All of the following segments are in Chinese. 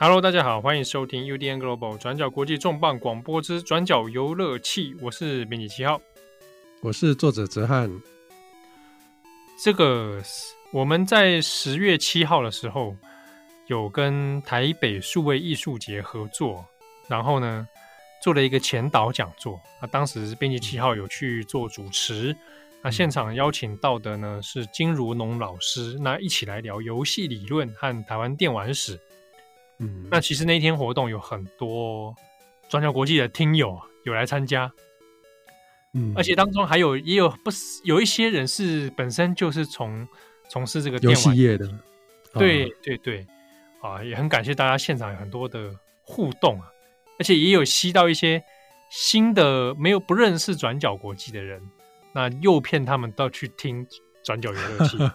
Hello，大家好，欢迎收听 UDN Global 转角国际重磅广播之转角游乐器，我是编辑七号，我是作者哲瀚。这个我们在十月七号的时候有跟台北数位艺术节合作，然后呢做了一个前导讲座，那当时编辑七号有去做主持，那现场邀请到的呢是金如农老师，那一起来聊游戏理论和台湾电玩史。嗯，那其实那一天活动有很多转角国际的听友有来参加，嗯，而且当中还有也有不是有一些人是本身就是从从事这个电玩游戏业的，对、哦、对对，啊，也很感谢大家现场有很多的互动啊，而且也有吸到一些新的没有不认识转角国际的人，那诱骗他们到去听转角游乐器。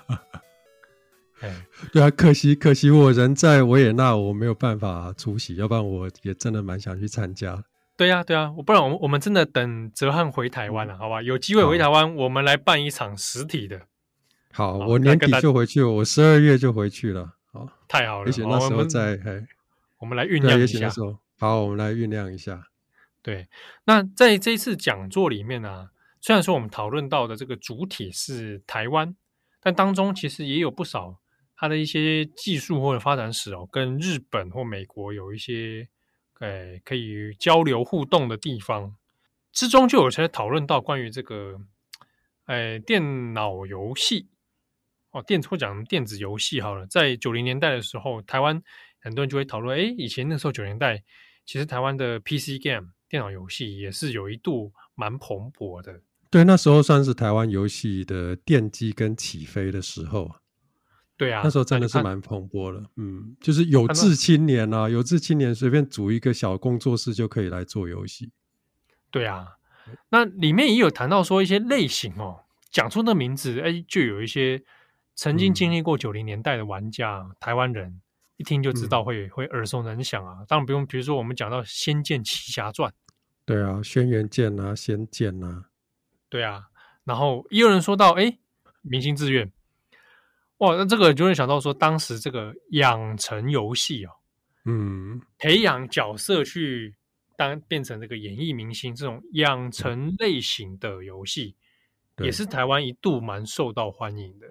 对啊，可惜可惜我人在维也纳，我没有办法出席，要不然我也真的蛮想去参加。对呀、啊，对啊，不然我们我们真的等哲瀚回台湾了，好吧？有机会回台湾，我们来办一场实体的。好，好我年底就回去，我十二月就回去了。好，太好了，而且那时候在，嘿，我们来酝酿一下。好，我们来酝酿一下。对，那在这一次讲座里面呢、啊，虽然说我们讨论到的这个主体是台湾，但当中其实也有不少。它的一些技术或者发展史哦，跟日本或美国有一些诶可以交流互动的地方，之中就有些讨论到关于这个诶电脑游戏哦，电或讲电子游戏好了，在九零年代的时候，台湾很多人就会讨论，诶以前那时候九零年代，其实台湾的 PC game 电脑游戏也是有一度蛮蓬勃的。对，那时候算是台湾游戏的奠基跟起飞的时候。对啊，那时候真的是蛮蓬勃的，嗯，就是有志青年啊，有志青年随便组一个小工作室就可以来做游戏。对啊，那里面也有谈到说一些类型哦，讲出那名字，哎，就有一些曾经经历过九零年代的玩家，嗯、台湾人一听就知道会、嗯、会耳熟能详啊。当然不用，比如说我们讲到《仙剑奇侠传》，对啊，《轩辕剑》啊，《仙剑》啊，对啊，然后也有人说到，哎，《明星志愿》。哇，那这个就会想到说，当时这个养成游戏哦，嗯，培养角色去当变成这个演艺明星这种养成类型的游戏，嗯、也是台湾一度蛮受到欢迎的。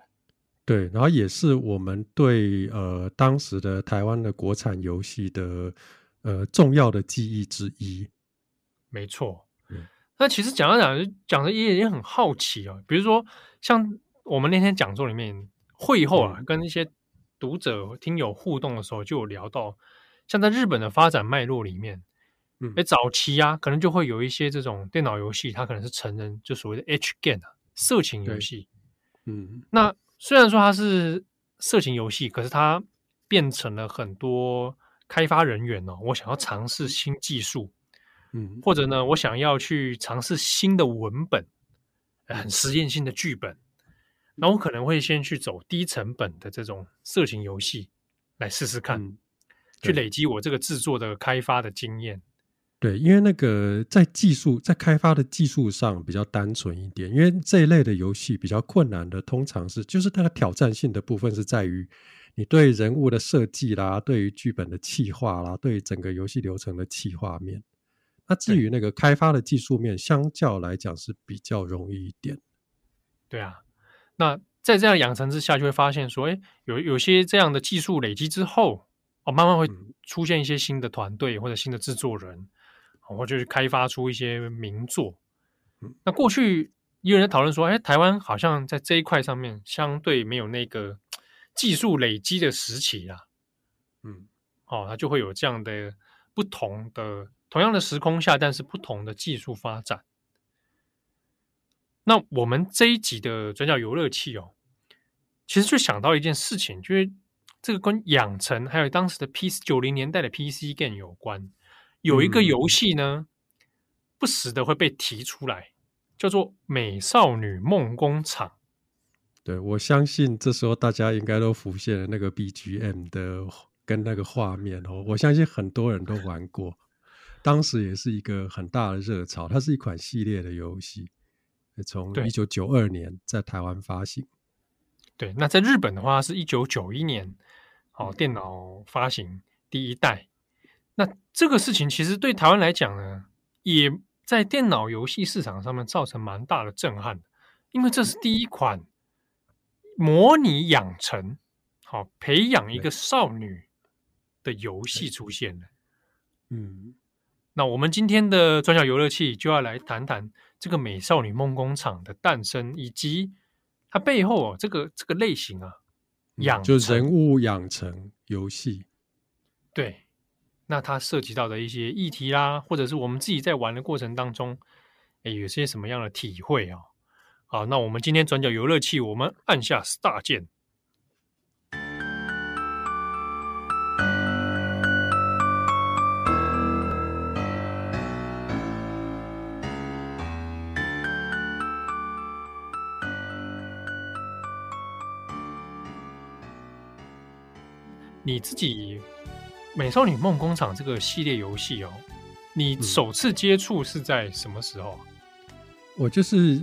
对，然后也是我们对呃当时的台湾的国产游戏的呃重要的记忆之一。没错，嗯、那其实讲着讲着讲着也也很好奇啊、哦，比如说像我们那天讲座里面。会后啊，跟一些读者、听友互动的时候，就有聊到，像在日本的发展脉络里面，嗯，哎，早期啊，可能就会有一些这种电脑游戏，它可能是成人，就所谓的 H game 啊，色情游戏，嗯，那虽然说它是色情游戏，可是它变成了很多开发人员哦，我想要尝试新技术，嗯，或者呢，我想要去尝试新的文本，很实验性的剧本。那我可能会先去走低成本的这种色情游戏来试试看，嗯、去累积我这个制作的开发的经验。对，因为那个在技术在开发的技术上比较单纯一点，因为这一类的游戏比较困难的，通常是就是它的挑战性的部分是在于你对人物的设计啦，对于剧本的企划啦，对于整个游戏流程的企划面。那至于那个开发的技术面，相较来讲是比较容易一点。对啊。那在这样养成之下，就会发现说，哎，有有些这样的技术累积之后，哦，慢慢会出现一些新的团队或者新的制作人，或就是开发出一些名作。那过去也有人讨论说，哎，台湾好像在这一块上面相对没有那个技术累积的时期啊。嗯，哦，它就会有这样的不同的同样的时空下，但是不同的技术发展。那我们这一集的转角游乐器哦，其实就想到一件事情，就是这个跟养成还有当时的 PC 九零年代的 PC game 有关。有一个游戏呢，不时的会被提出来，叫做《美少女梦工厂》。对，我相信这时候大家应该都浮现了那个 BGM 的跟那个画面哦。我相信很多人都玩过，当时也是一个很大的热潮。它是一款系列的游戏。从一九九二年在台湾发行，对，那在日本的话是一九九一年，哦，电脑发行第一代。那这个事情其实对台湾来讲呢，也在电脑游戏市场上面造成蛮大的震撼，因为这是第一款模拟养成、好培养一个。少女的游戏出现了。嗯，那我们今天的转角游乐器就要来谈谈这个美少女梦工厂的诞生，以及它背后哦这个这个类型啊，养就人物养成游戏，对。那它涉及到的一些议题啦，或者是我们自己在玩的过程当中，哎，有些什么样的体会啊？好，那我们今天转角游乐器，我们按下 Start 键。你自己。《美少女梦工厂》这个系列游戏哦，你首次接触是在什么时候？我就是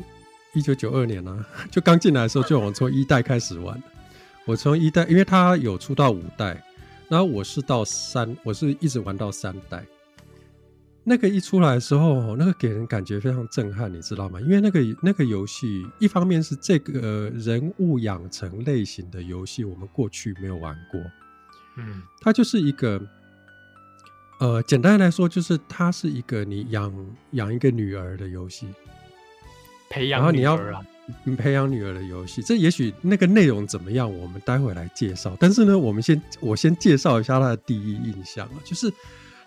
一九九二年啊，就刚进来的时候就我从一代开始玩。我从一代，因为它有出到五代，然后我是到三，我是一直玩到三代。那个一出来的时候，那个给人感觉非常震撼，你知道吗？因为那个那个游戏，一方面是这个人物养成类型的游戏，我们过去没有玩过。嗯，它就是一个，呃，简单来说，就是它是一个你养养一个女儿的游戏，培养，然后你要培养女儿的游戏。这也许那个内容怎么样，我们待会来介绍。但是呢，我们先我先介绍一下它的第一印象啊，就是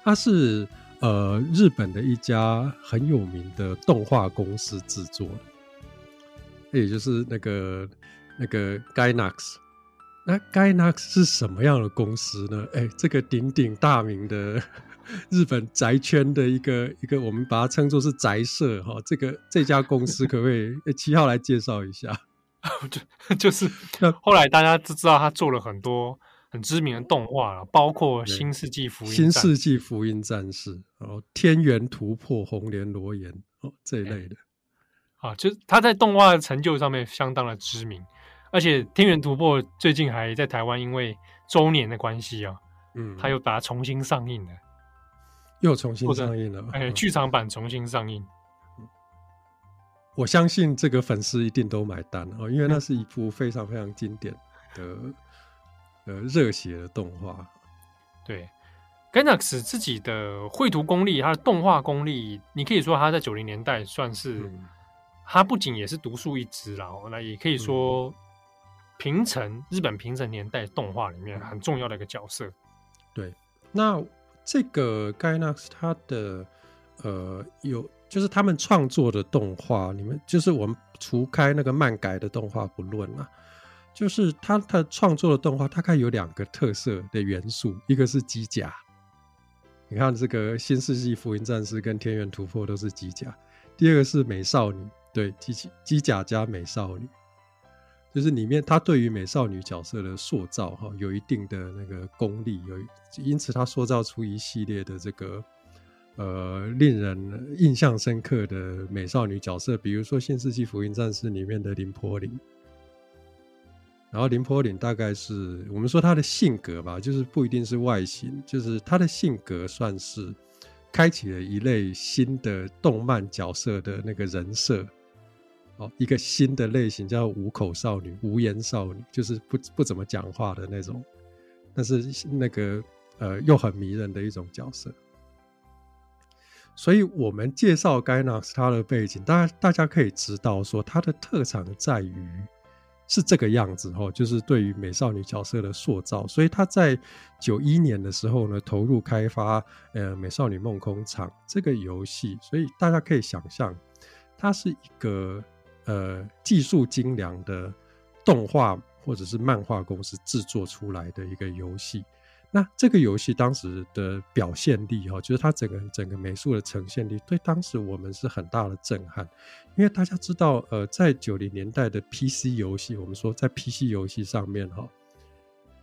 它是呃日本的一家很有名的动画公司制作的，也就是那个那个 Gainax。那 Gainax 是什么样的公司呢？哎，这个鼎鼎大名的 日本宅圈的一个一个，我们把它称作是宅社哈。这个这家公司可不可以 七号来介绍一下？就 就是后来大家都知道他做了很多很知名的动画了，包括《新世纪福音新世纪福音战士》然后，《天元突破》《红莲罗岩》哦这一类的啊，就是他在动画的成就上面相当的知名。而且《天元突破》最近还在台湾，因为周年的关系啊，嗯，他又把它重新上映了，又重新上映了，哎，剧场版重新上映。我相信这个粉丝一定都买单哦，因为那是一部非常非常经典的呃热血的动画。对，Gainax 自己的绘图功力，他的动画功力，你可以说他在九零年代算是，他不仅也是独树一帜啦，那也可以说。平成日本平成年代动画里面很重要的一个角色。对，那这个 Gainax 它的呃有就是他们创作的动画，你们就是我们除开那个漫改的动画不论啊，就是他他创作的动画大概有两个特色的元素，一个是机甲，你看这个《新世纪福音战士》跟《天元突破》都是机甲；第二个是美少女，对，机器机甲加美少女。就是里面他对于美少女角色的塑造哈，有一定的那个功力，有因此他塑造出一系列的这个呃令人印象深刻的美少女角色，比如说《新世纪福音战士》里面的林波丽。然后林波丽大概是我们说她的性格吧，就是不一定是外形，就是她的性格算是开启了一类新的动漫角色的那个人设。哦，一个新的类型叫无口少女、无言少女，就是不不怎么讲话的那种，但是那个呃又很迷人的一种角色。所以我们介绍 Ganax 他的背景，大家大家可以知道说他的特长在于是这个样子哈，就是对于美少女角色的塑造。所以他在九一年的时候呢，投入开发呃美少女梦工厂这个游戏，所以大家可以想象，它是一个。呃，技术精良的动画或者是漫画公司制作出来的一个游戏，那这个游戏当时的表现力哈，就是它整个整个美术的呈现力，对当时我们是很大的震撼。因为大家知道，呃，在九零年代的 PC 游戏，我们说在 PC 游戏上面哈，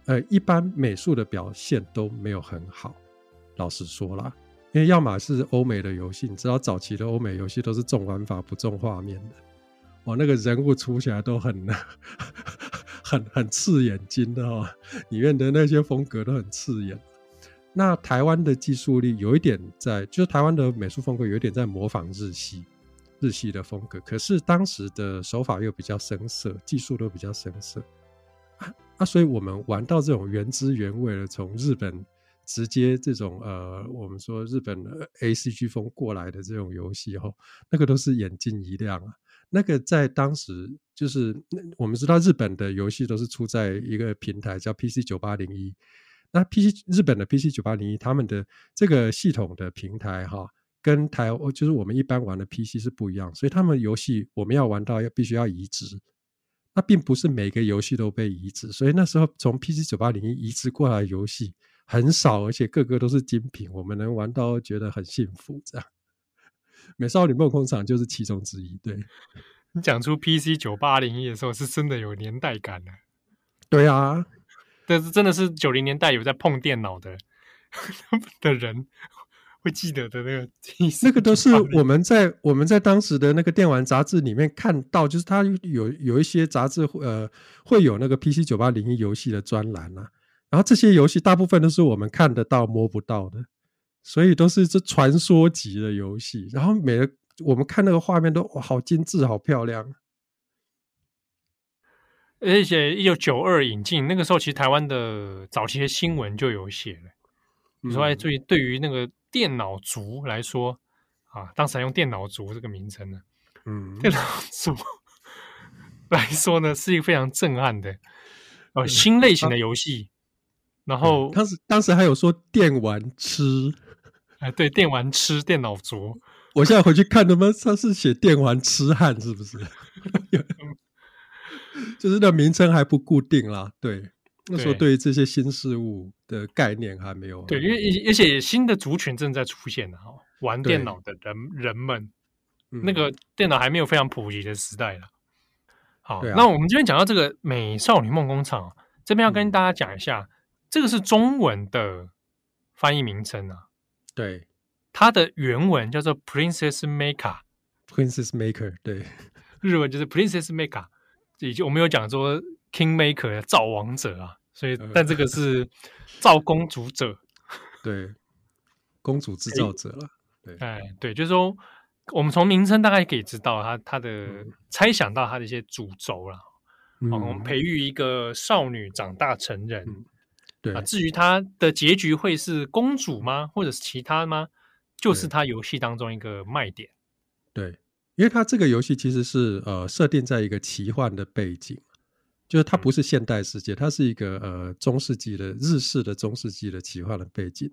呃，一般美术的表现都没有很好。老实说啦，因为要么是欧美的游戏，你知道早期的欧美游戏都是重玩法不重画面的。哦，那个人物出起来都很、很、很刺眼睛的哦，里面的那些风格都很刺眼。那台湾的技术力有一点在，就是台湾的美术风格有一点在模仿日系，日系的风格。可是当时的手法又比较生涩，技术都比较生涩啊，啊，所以我们玩到这种原汁原味的从日本直接这种呃，我们说日本的 ACG 风过来的这种游戏后，那个都是眼睛一亮啊。那个在当时就是我们知道日本的游戏都是出在一个平台叫 PC 九八零一。那 PC 日本的 PC 九八零一，他们的这个系统的平台哈，跟台就是我们一般玩的 PC 是不一样，所以他们游戏我们要玩到要必须要移植，那并不是每个游戏都被移植，所以那时候从 PC 九八零一移植过来的游戏很少，而且个个都是精品，我们能玩到觉得很幸福。这样，美少女梦工厂就是其中之一。对，你讲出 PC 九八零一的时候，是真的有年代感的。对啊。但是真的是九零年代有在碰电脑的 的人会记得的那个，那个都是我们在我们在当时的那个电玩杂志里面看到，就是它有有一些杂志呃会有那个 PC 九八零一游戏的专栏啊，然后这些游戏大部分都是我们看得到摸不到的，所以都是这传说级的游戏，然后每个我们看那个画面都哇好精致，好漂亮。而且一九九二引进那个时候，其实台湾的早期的新闻就有写了。你说，哎，对于对于那个电脑族来说，啊，当时还用电脑族这个名称呢，嗯，电脑族 来说呢，是一个非常震撼的呃新类型的游戏。然后当时当时还有说电玩痴，哎，对，电玩痴，电脑族。我现在回去看，他们他是写电玩痴汉，是不是？就是那名称还不固定啦，对，那时候对于这些新事物的概念还没有。对，因为而且新的族群正在出现哈，玩电脑的人人们，那个电脑还没有非常普及的时代了。好，那我们这边讲到这个《美少女梦工厂》，这边要跟大家讲一下，这个是中文的翻译名称啊。对，它的原文叫做 Princess Maker，Princess Maker，对，日文就是 Princess Maker。以及我们有讲说 King Maker 造王者啊，所以但这个是 造公主者，对，公主制造者了，对，哎，对，就是说我们从名称大概可以知道它它的、嗯、猜想到它的一些主轴了，嗯，我们培育一个少女长大成人，嗯、对啊，至于它的结局会是公主吗，或者是其他吗？就是它游戏当中一个卖点，对。因为它这个游戏其实是呃设定在一个奇幻的背景，就是它不是现代世界，它是一个呃中世纪的日式的中世纪的奇幻的背景。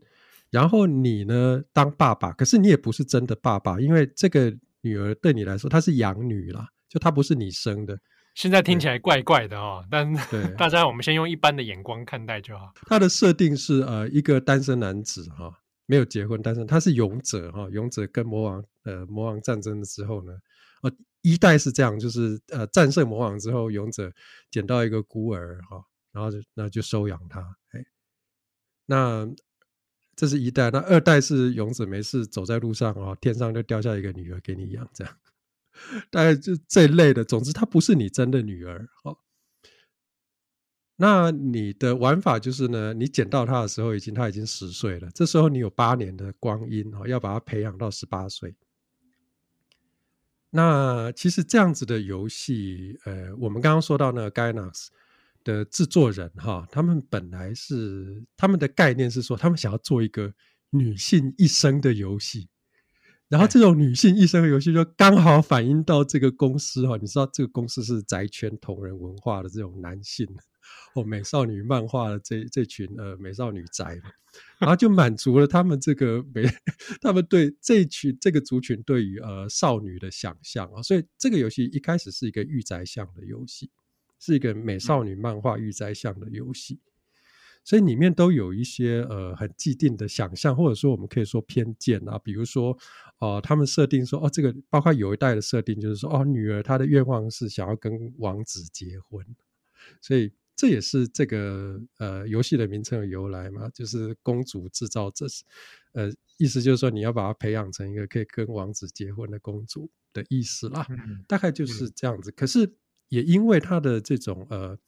然后你呢当爸爸，可是你也不是真的爸爸，因为这个女儿对你来说她是养女啦，就她不是你生的。现在听起来怪怪的哈、哦，但 大家我们先用一般的眼光看待就好。它的设定是呃一个单身男子哈。没有结婚，单身他是勇者哈，勇者跟魔王呃魔王战争的时候呢，哦一代是这样，就是呃战胜魔王之后，勇者捡到一个孤儿哈，然后就那就收养他，哎，那这是一代，那二代是勇者没事走在路上啊，天上就掉下一个女儿给你养，这样，大概就这一类的，总之她不是你真的女儿哦。那你的玩法就是呢，你捡到他的时候，已经他已经十岁了。这时候你有八年的光阴哦，要把她培养到十八岁。那其实这样子的游戏，呃，我们刚刚说到那个 Gainax 的制作人哈，他们本来是他们的概念是说，他们想要做一个女性一生的游戏。然后这种女性一生的游戏就刚好反映到这个公司哈，你知道这个公司是宅圈同人文化的这种男性。哦，美少女漫画的这这群呃美少女宅，然后就满足了他们这个美，他们对这群这个族群对于呃少女的想象啊，所以这个游戏一开始是一个御宅向的游戏，是一个美少女漫画御宅向的游戏，所以里面都有一些呃很既定的想象，或者说我们可以说偏见啊，比如说哦、呃，他们设定说哦，这个包括有一代的设定就是说哦，女儿她的愿望是想要跟王子结婚，所以。这也是这个呃游戏的名称的由来嘛，就是公主制造者，呃，意思就是说你要把她培养成一个可以跟王子结婚的公主的意思啦，嗯、大概就是这样子。嗯、可是也因为它的这种呃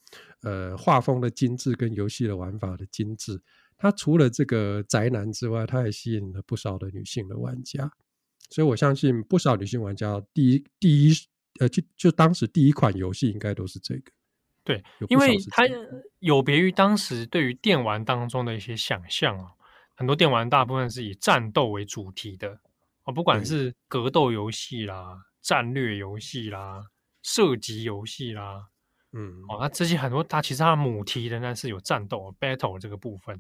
呃画风的精致跟游戏的玩法的精致，它除了这个宅男之外，它也吸引了不少的女性的玩家。所以我相信不少女性玩家第一第一呃，就就当时第一款游戏应该都是这个。对，因为它有别于当时对于电玩当中的一些想象啊，很多电玩大部分是以战斗为主题的哦，不管是格斗游戏啦、战略游戏啦、射击游戏啦，嗯，哦，那这些很多它其实它的母题仍然是有战斗 battle 这个部分，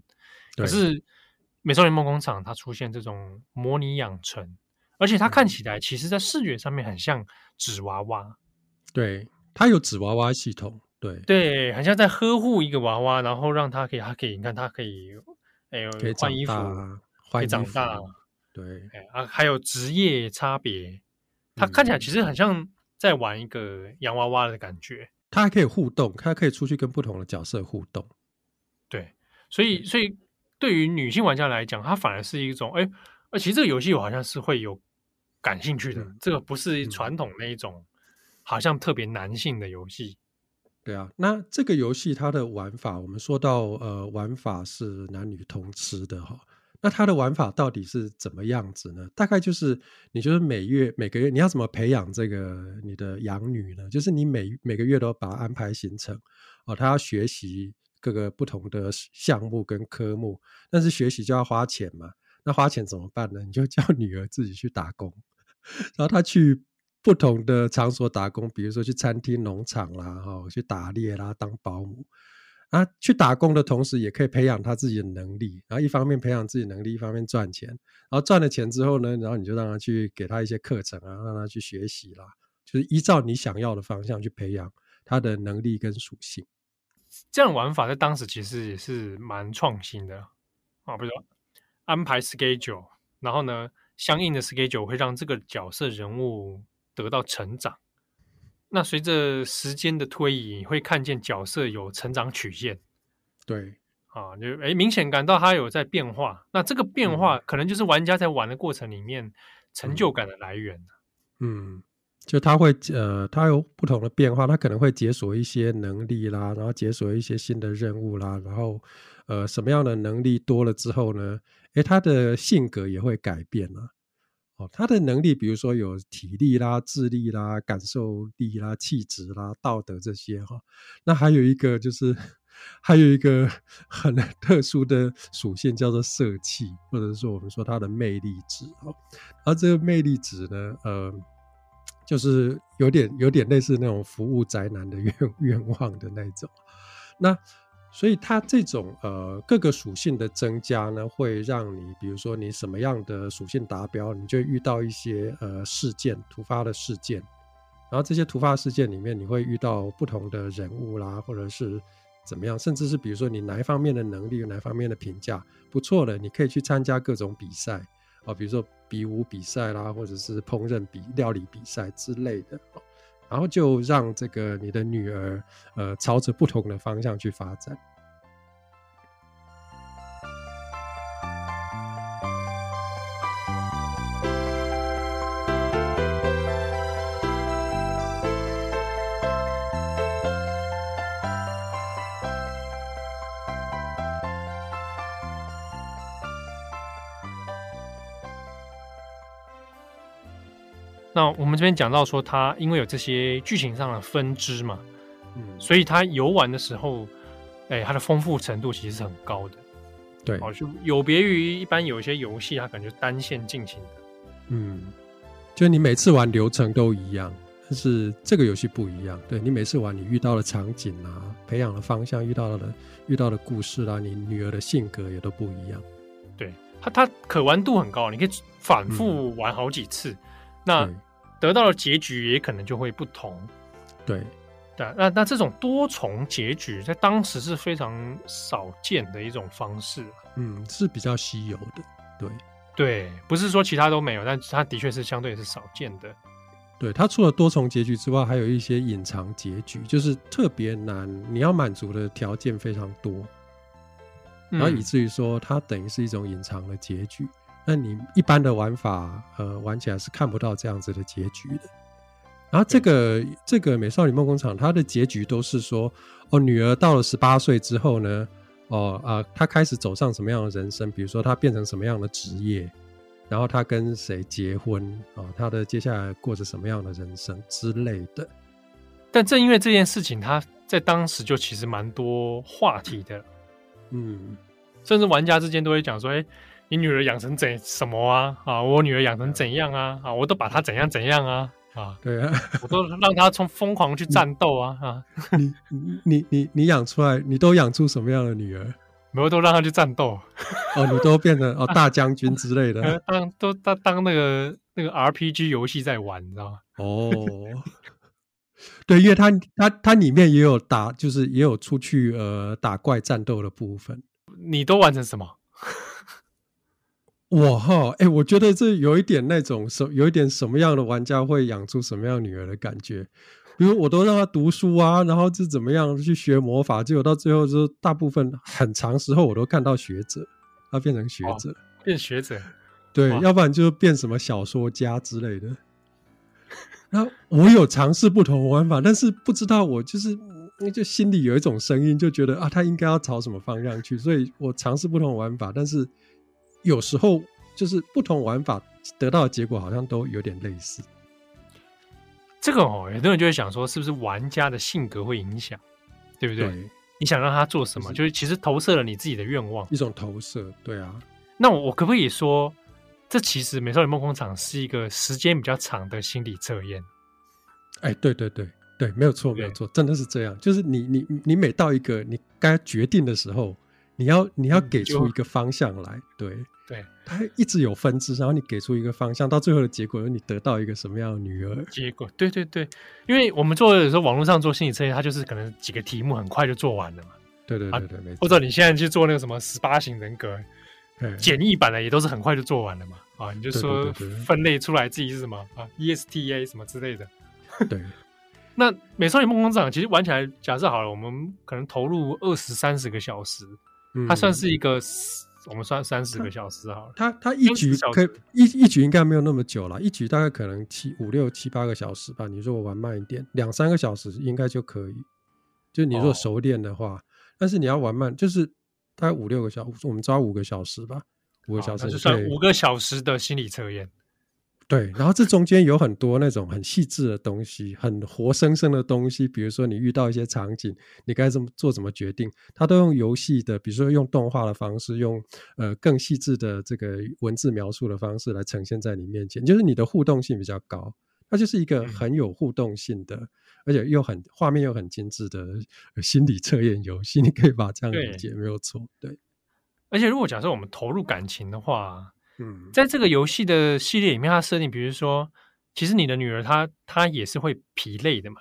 可是美少女梦工厂它出现这种模拟养成，而且它看起来其实在视觉上面很像纸娃娃，对，它有纸娃娃系统。对。对，很像在呵护一个娃娃，然后让它可以，它可以，你看它可以，哎呦，换衣服，可以长大，对，啊，还有职业差别，它看起来其实很像在玩一个洋娃娃的感觉。它还可以互动，它可以出去跟不同的角色互动。对，所以，所以对于女性玩家来讲，它反而是一种，哎，而其实这个游戏我好像是会有感兴趣的，这个不是传统那一种，好像特别男性的游戏。对啊，那这个游戏它的玩法，我们说到呃，玩法是男女通吃的哈。那它的玩法到底是怎么样子呢？大概就是，你就是每月每个月你要怎么培养这个你的养女呢？就是你每每个月都把它安排行程哦，她要学习各个不同的项目跟科目，但是学习就要花钱嘛。那花钱怎么办呢？你就叫女儿自己去打工，然后她去。不同的场所打工，比如说去餐厅、农场啦，哈，去打猎啦，当保姆啊。去打工的同时，也可以培养他自己的能力。然后一方面培养自己能力，一方面赚钱。然后赚了钱之后呢，然后你就让他去给他一些课程啊，让他去学习啦，就是依照你想要的方向去培养他的能力跟属性。这样玩法在当时其实也是蛮创新的啊，比如说安排 schedule，然后呢，相应的 schedule 会让这个角色人物。得到成长，那随着时间的推移，你会看见角色有成长曲线。对啊，就诶明显感到他有在变化。那这个变化可能就是玩家在玩的过程里面成就感的来源。嗯，就他会呃，他有不同的变化，他可能会解锁一些能力啦，然后解锁一些新的任务啦，然后呃，什么样的能力多了之后呢？诶，他的性格也会改变了。哦，他的能力，比如说有体力啦、智力啦、感受力啦、气质啦、道德这些哈。那还有一个就是，还有一个很特殊的属性叫做色气，或者是说我们说他的魅力值哈。而这个魅力值呢，呃，就是有点有点类似那种服务宅男的 愿愿望的那种。那所以它这种呃各个属性的增加呢，会让你比如说你什么样的属性达标，你就遇到一些呃事件突发的事件，然后这些突发事件里面你会遇到不同的人物啦，或者是怎么样，甚至是比如说你哪一方面的能力，哪一方面的评价不错的，你可以去参加各种比赛啊，比如说比武比赛啦，或者是烹饪比料理比赛之类的。然后就让这个你的女儿，呃，朝着不同的方向去发展。那我们这边讲到说，它因为有这些剧情上的分支嘛，嗯，所以它游玩的时候，哎，它的丰富程度其实是很高的。对，好，就有别于一般有一些游戏，它感觉单线进行的。嗯，就你每次玩流程都一样，但是这个游戏不一样。对，你每次玩，你遇到的场景啊，培养的方向，遇到的遇到的故事啦，你女儿的性格也都不一样。对，它它可玩度很高，你可以反复玩好几次。嗯、那得到的结局也可能就会不同，对，对，那那这种多重结局在当时是非常少见的一种方式，嗯，是比较稀有的，对，对，不是说其他都没有，但它的确是相对是少见的。对，它除了多重结局之外，还有一些隐藏结局，就是特别难，你要满足的条件非常多，然后以至于说它等于是一种隐藏的结局。那你一般的玩法，呃，玩起来是看不到这样子的结局的。然后这个这个美少女梦工厂，它的结局都是说，哦，女儿到了十八岁之后呢，哦啊，她开始走上什么样的人生，比如说她变成什么样的职业，然后她跟谁结婚？啊、哦，她的接下来过着什么样的人生之类的。但正因为这件事情，她在当时就其实蛮多话题的，嗯，甚至玩家之间都会讲说：“哎，你女儿养成怎什么啊？啊，我女儿养成怎样啊？啊，我都把她怎样怎样啊？啊，对啊，我都让她从疯狂去战斗啊！啊，你你你你养出来，你都养出什么样的女儿？没有，都让她去战斗。哦，你都变成哦大将军之类的，当都当当那个那个 RPG 游戏在玩，你知道吗？哦。”对，因为它它它里面也有打，就是也有出去呃打怪战斗的部分。你都完成什么？我哈，哎，我觉得这有一点那种什，有一点什么样的玩家会养出什么样女儿的感觉。比如我都让他读书啊，然后是怎么样去学魔法，结果到最后就大部分很长时候我都看到学者，他变成学者，哦、变学者，对，要不然就变什么小说家之类的。然后我有尝试不同玩法，但是不知道我就是，就心里有一种声音，就觉得啊，他应该要朝什么方向去，所以我尝试不同玩法，但是有时候就是不同玩法得到的结果好像都有点类似。这个哦，有的人就会想说，是不是玩家的性格会影响，对不对？对，你想让他做什么，就是其实投射了你自己的愿望，一种投射，对啊。那我可不可以说？这其实《美少女梦工厂》是一个时间比较长的心理测验。哎，对对对对，没有错没有错，真的是这样。就是你你你每到一个你该决定的时候，你要你要给出一个方向来。对对，它一直有分支，然后你给出一个方向，到最后的结果，你得到一个什么样的女儿？结果对对对，因为我们做有时候，网络上做心理测验，它就是可能几个题目很快就做完了嘛。对对对对，没错。或者你现在去做那个什么十八型人格。简易版的也都是很快就做完了嘛，啊，你就说分类出来自己是什么啊，ESTA 什么之类的。对，那美少女梦工厂其实玩起来，假设好了，我们可能投入二十三十个小时，它算是一个，我们算三十个小时好了。它它一局可以一一局应该没有那么久了，一局大概可能七五六七八个小时吧。你说我玩慢一点，两三个小时应该就可以。就你如果熟练的话，但是你要玩慢，就是。大概五六个小时，我们抓五个小时吧，五个小时就算五个小时的心理测验。对，然后这中间有很多那种很细致的东西，很活生生的东西，比如说你遇到一些场景，你该怎么做，怎么决定，它都用游戏的，比如说用动画的方式，用呃更细致的这个文字描述的方式来呈现在你面前，就是你的互动性比较高，它就是一个很有互动性的。嗯而且又很画面又很精致的心理测验游戏，你可以把这样理解，没有错。对，而且如果假设我们投入感情的话，嗯，在这个游戏的系列里面，它设定，比如说，其实你的女儿她她也是会疲累的嘛，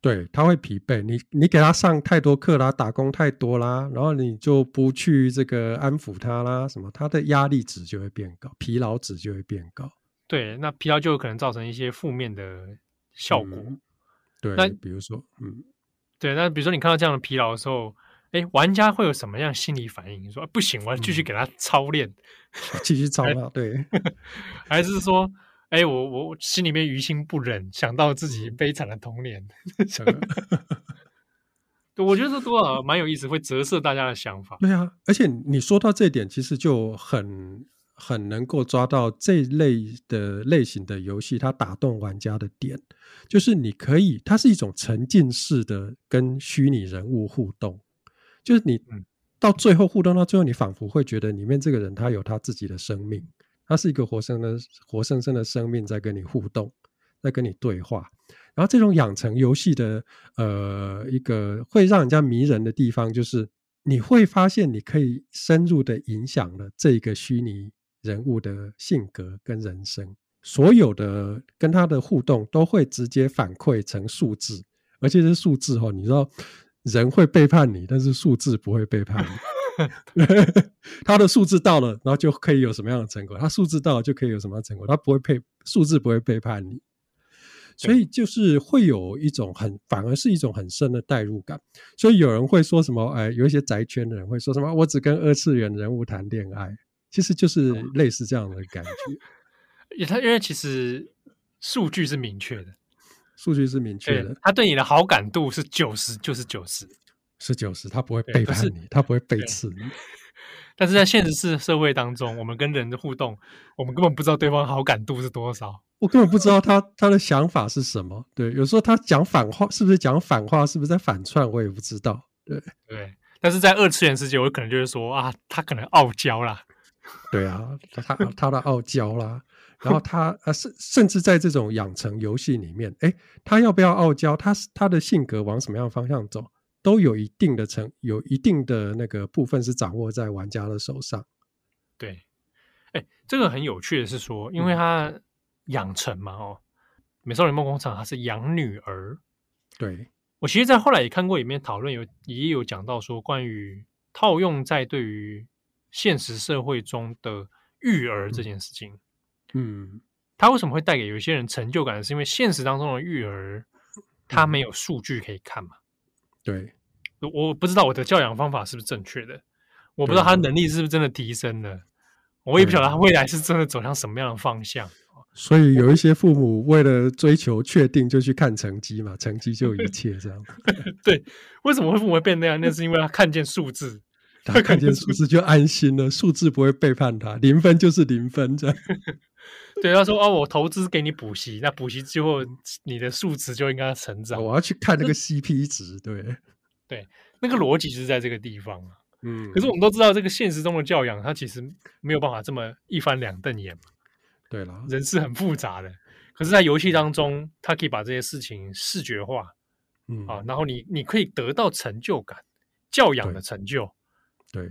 对，她会疲惫。你你给她上太多课啦，打工太多啦，然后你就不去这个安抚她啦，什么，她的压力值就会变高，疲劳值就会变高。对，那疲劳就有可能造成一些负面的效果。嗯对，那比如说，嗯，对，那比如说你看到这样的疲劳的时候，哎，玩家会有什么样心理反应？你说不行，我要继续给他操练，嗯、继续操练，对，还是说，哎，我我心里面于心不忍，想到自己悲惨的童年 对，我觉得这多少蛮有意思，会折射大家的想法。对啊，而且你说到这一点，其实就很。很能够抓到这类的类型的游戏，它打动玩家的点，就是你可以，它是一种沉浸式的跟虚拟人物互动，就是你到最后互动到最后，你仿佛会觉得里面这个人他有他自己的生命，他是一个活生的活生生的生命在跟你互动，在跟你对话。然后这种养成游戏的呃一个会让人家迷人的地方，就是你会发现你可以深入的影响了这个虚拟。人物的性格跟人生，所有的跟他的互动都会直接反馈成数字，而且是数字哦。你知道人会背叛你，但是数字不会背叛你。他的数字到了，然后就可以有什么样的成果？他数字到了就可以有什么样的成果？他不会背数字不会背叛你，所以就是会有一种很反而是一种很深的代入感。所以有人会说什么？哎，有一些宅圈的人会说什么？我只跟二次元人物谈恋爱。其实就是类似这样的感觉，也他因为其实数据是明确的，数据是明确的，他对你的好感度是九十就是九十，是九十，他不会背叛你，他不会背刺你。但是在现实世社会当中，我们跟人的互动，我们根本不知道对方好感度是多少。我根本不知道他他的想法是什么。对，有时候他讲反话，是不是讲反话？是不是在反串？我也不知道。对对。但是在二次元世界，我可能就是说啊，他可能傲娇啦。对啊，他他的傲娇啦。然后他呃，甚甚至在这种养成游戏里面，哎，他要不要傲娇？他他的性格往什么样的方向走？都有一定的成，有一定的那个部分是掌握在玩家的手上。对，哎，这个很有趣的是说，因为他养成嘛，哦，美少女梦工厂它是养女儿。对，我其实，在后来也看过里面讨论，有也有讲到说，关于套用在对于现实社会中的育儿这件事情。嗯，他为什么会带给有些人成就感？是因为现实当中的育儿，他没有数据可以看嘛。对，我不知道我的教养方法是不是正确的，我不知道他能力是不是真的提升了，我也不晓得他未来是真的走向什么样的方向。所以有一些父母为了追求确定，就去看成绩嘛，成绩就一切这样。对，为什么会父母会变那样？那是因为他看见数字，他看见数字就安心了，数字不会背叛他，零分就是零分这样。对，他说：“哦，我投资给你补习，那补习之后你的数值就应该成长。我要去看那个 CP 值，对对，那个逻辑就是在这个地方。嗯，可是我们都知道，这个现实中的教养，它其实没有办法这么一翻两瞪眼嘛。对了，人是很复杂的。可是，在游戏当中，它可以把这些事情视觉化，嗯啊，然后你你可以得到成就感，教养的成就。对，